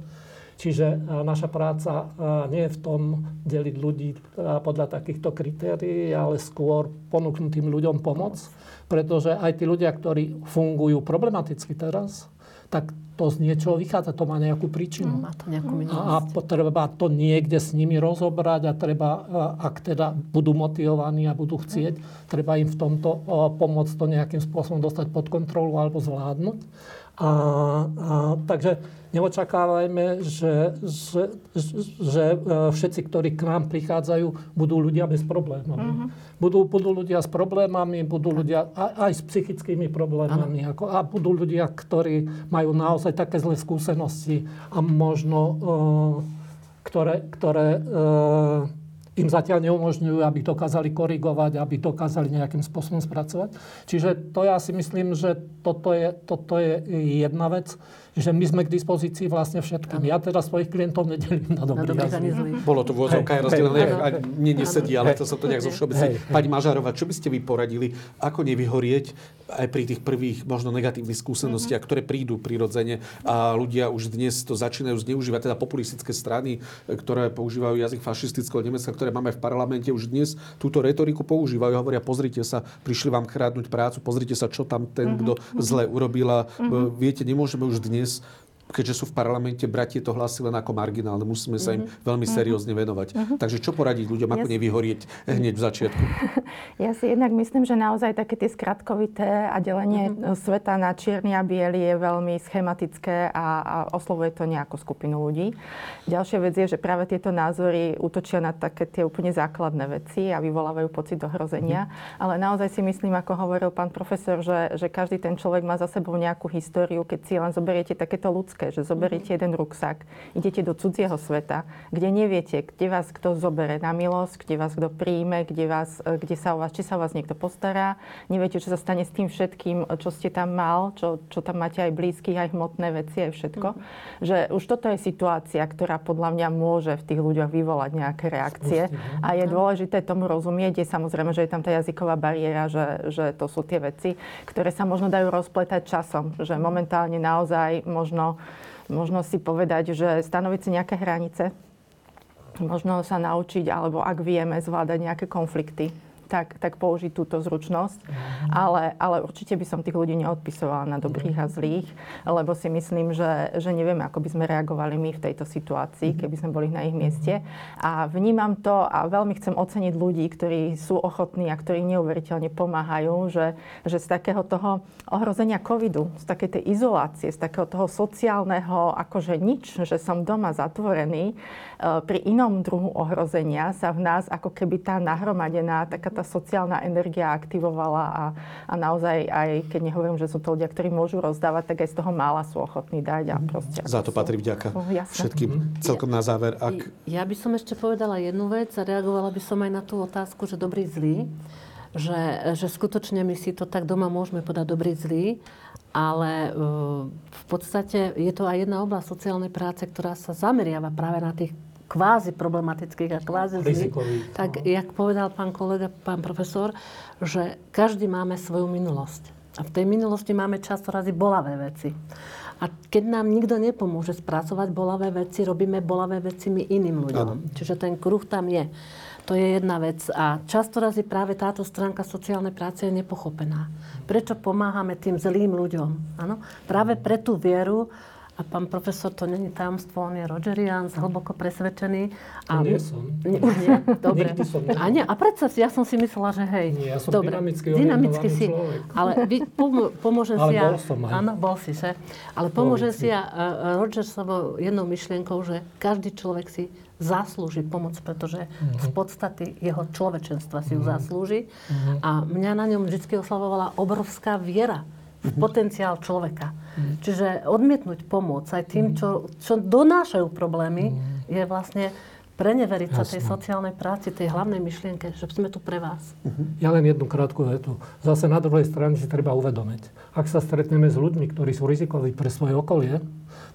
Čiže naša práca nie je v tom deliť ľudí podľa takýchto kritérií, ale skôr ponúknutým ľuďom pomoc pretože aj tí ľudia, ktorí fungujú problematicky teraz, tak to z niečoho vychádza, to má nejakú príčinu. Má to nejakú A treba to niekde s nimi rozobrať a treba, ak teda budú motivovaní a budú chcieť, treba im v tomto pomôcť to nejakým spôsobom dostať pod kontrolu alebo zvládnuť. A, a, takže neočakávajme, že, že, že všetci, ktorí k nám prichádzajú, budú ľudia bez problémov. Uh-huh. Budú, budú ľudia s problémami, budú ľudia aj, aj s psychickými problémami. Ako, a budú ľudia, ktorí majú naozaj také zlé skúsenosti a možno, uh, ktoré, ktoré uh, im zatiaľ neumožňujú, aby dokázali korigovať, aby dokázali nejakým spôsobom spracovať. Čiže to ja si myslím, že toto je, toto je jedna vec že my sme k dispozícii vlastne všetkým. Ja teraz svojich klientov nedelím na dobrý a Bolo to v úvodzovkách rozdelené, a mne nesedí, ale to som to nejak zo všeobecne. Pani Mažárova, čo by ste vy poradili, ako nevyhorieť aj pri tých prvých možno negatívnych skúsenostiach, ktoré prídu prirodzene a ľudia už dnes to začínajú zneužívať, teda populistické strany, ktoré používajú jazyk fašistického Nemecka, ktoré máme v parlamente už dnes túto retoriku používajú. Hovoria, pozrite sa, prišli vám krádnuť prácu, pozrite sa, čo tam ten, kto zle urobila. Viete, nemôžeme už dnes dnes keďže sú v parlamente, brať tieto hlasy len ako marginálne. Musíme sa im mm-hmm. veľmi mhm. seriózne venovať. Mm-hmm. Takže čo poradiť ľuďom, ako ja nevyhorieť hneď v začiatku? *laughs* Ja si jednak myslím, že naozaj také tie skratkovité a delenie mm-hmm. sveta na čierny a biely je veľmi schematické a, a oslovuje to nejakú skupinu ľudí. Ďalšia vec je, že práve tieto názory útočia na také tie úplne základné veci a vyvolávajú pocit ohrozenia. Mm-hmm. Ale naozaj si myslím, ako hovoril pán profesor, že, že každý ten človek má za sebou nejakú históriu, keď si len zoberiete takéto ľudské ľudské, že zoberiete jeden ruksak, idete do cudzieho sveta, kde neviete, kde vás kto zobere na milosť, kde vás kto príjme, kde, vás, e, kde sa o vás, či sa o vás niekto postará, neviete, čo sa stane s tým všetkým, čo ste tam mal, čo, čo tam máte aj blízkych, aj hmotné veci, aj všetko. Mm-hmm. Že už toto je situácia, ktorá podľa mňa môže v tých ľuďoch vyvolať nejaké reakcie. Spusti, a je dôležité tomu rozumieť. Je samozrejme, že je tam tá jazyková bariéra, že, že to sú tie veci, ktoré sa možno dajú rozpletať časom. Že momentálne naozaj možno možno si povedať, že stanoviť si nejaké hranice, možno sa naučiť, alebo ak vieme, zvládať nejaké konflikty tak, tak použiť túto zručnosť. Ale, ale určite by som tých ľudí neodpisovala na dobrých a zlých, lebo si myslím, že, že nevieme, ako by sme reagovali my v tejto situácii, mm-hmm. keby sme boli na ich mieste. A vnímam to a veľmi chcem oceniť ľudí, ktorí sú ochotní a ktorí neuveriteľne pomáhajú, že, že z takého toho ohrozenia covidu, z takej tej izolácie, z takého toho sociálneho, akože nič, že som doma zatvorený, pri inom druhu ohrozenia sa v nás ako keby tá nahromadená, taká tá sociálna energia aktivovala a, a naozaj aj, keď nehovorím, že sú to ľudia, ktorí môžu rozdávať, tak aj z toho mála sú ochotní dať. A proste, Za to sú, patrí vďaka oh, všetkým. Mhm. Celkom na záver. Ak... Ja by som ešte povedala jednu vec a reagovala by som aj na tú otázku, že dobrý, zlý že, že skutočne my si to tak doma môžeme podať dobrý, zlý, ale uh, v podstate je to aj jedna oblasť sociálnej práce, ktorá sa zameriava práve na tých kvázi problematických a kvázi zlých. Tak, no. jak povedal pán kolega, pán profesor, že každý máme svoju minulosť. A v tej minulosti máme často razy bolavé veci. A keď nám nikto nepomôže spracovať bolavé veci, robíme bolavé veci my iným ľuďom. Ano. Čiže ten kruh tam je. To je jedna vec. A často razy práve táto stránka sociálnej práce je nepochopená. Prečo pomáhame tým zlým ľuďom? Ano? Práve pre tú vieru, a pán profesor, to není tajomstvo, on je Rogerian, hlboko presvedčený. A nie som. Nie, nie dobre. som A, nie, a predsa ja som si myslela, že hej. Nie, ja som dobre, dynamicky dynamicky si. Človek. Ale vy, pom, pomôžem ale si ja... bol som aj. Áno, bol si, že? Ale pomôžem si ja uh, Roger sebou jednou myšlienkou, že každý človek si zaslúži pomoc, pretože uh-huh. z podstaty jeho človečenstva si ju uh-huh. zaslúži. Uh-huh. A mňa na ňom vždy oslavovala obrovská viera v potenciál človeka. Mm. Čiže odmietnúť pomoc aj tým, čo, čo donášajú problémy, mm. je vlastne preneveriť sa tej sociálnej práci, tej hlavnej myšlienke, že sme tu pre vás. Mhm. Ja len jednu krátku vetu. Zase na druhej strane si treba uvedomiť. Ak sa stretneme s ľuďmi, ktorí sú rizikoví pre svoje okolie,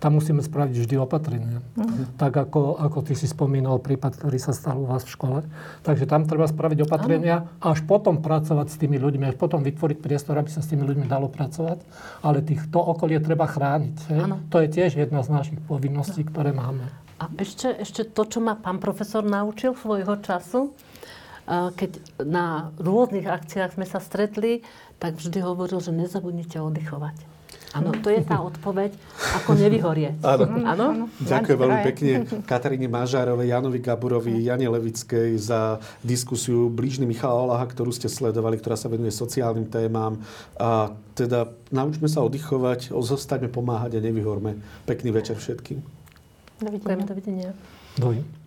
tam musíme spraviť vždy opatrenie. Uh-huh. Tak ako, ako ty si spomínal prípad, ktorý sa stal u vás v škole. Takže tam treba spraviť opatrenia a až potom pracovať s tými ľuďmi, až potom vytvoriť priestor, aby sa s tými ľuďmi dalo pracovať. Ale týchto okolie treba chrániť. To je tiež jedna z našich povinností, ktoré máme. A ešte, ešte to, čo ma pán profesor naučil svojho času, keď na rôznych akciách sme sa stretli, tak vždy hovoril, že nezabudnite oddychovať. Áno, to je tá odpoveď, ako nevyhorie. Áno. Áno? Ďakujem veľmi pekne Kataríne Mažárovej, Janovi Gaburovi, Jane Levickej za diskusiu Blížny Michala Olaha, ktorú ste sledovali, ktorá sa venuje sociálnym témam. A teda naučme sa oddychovať, zostaňme pomáhať a nevyhorme. Pekný večer všetkým. Dovidenia. Dovidenia. Dovidenia.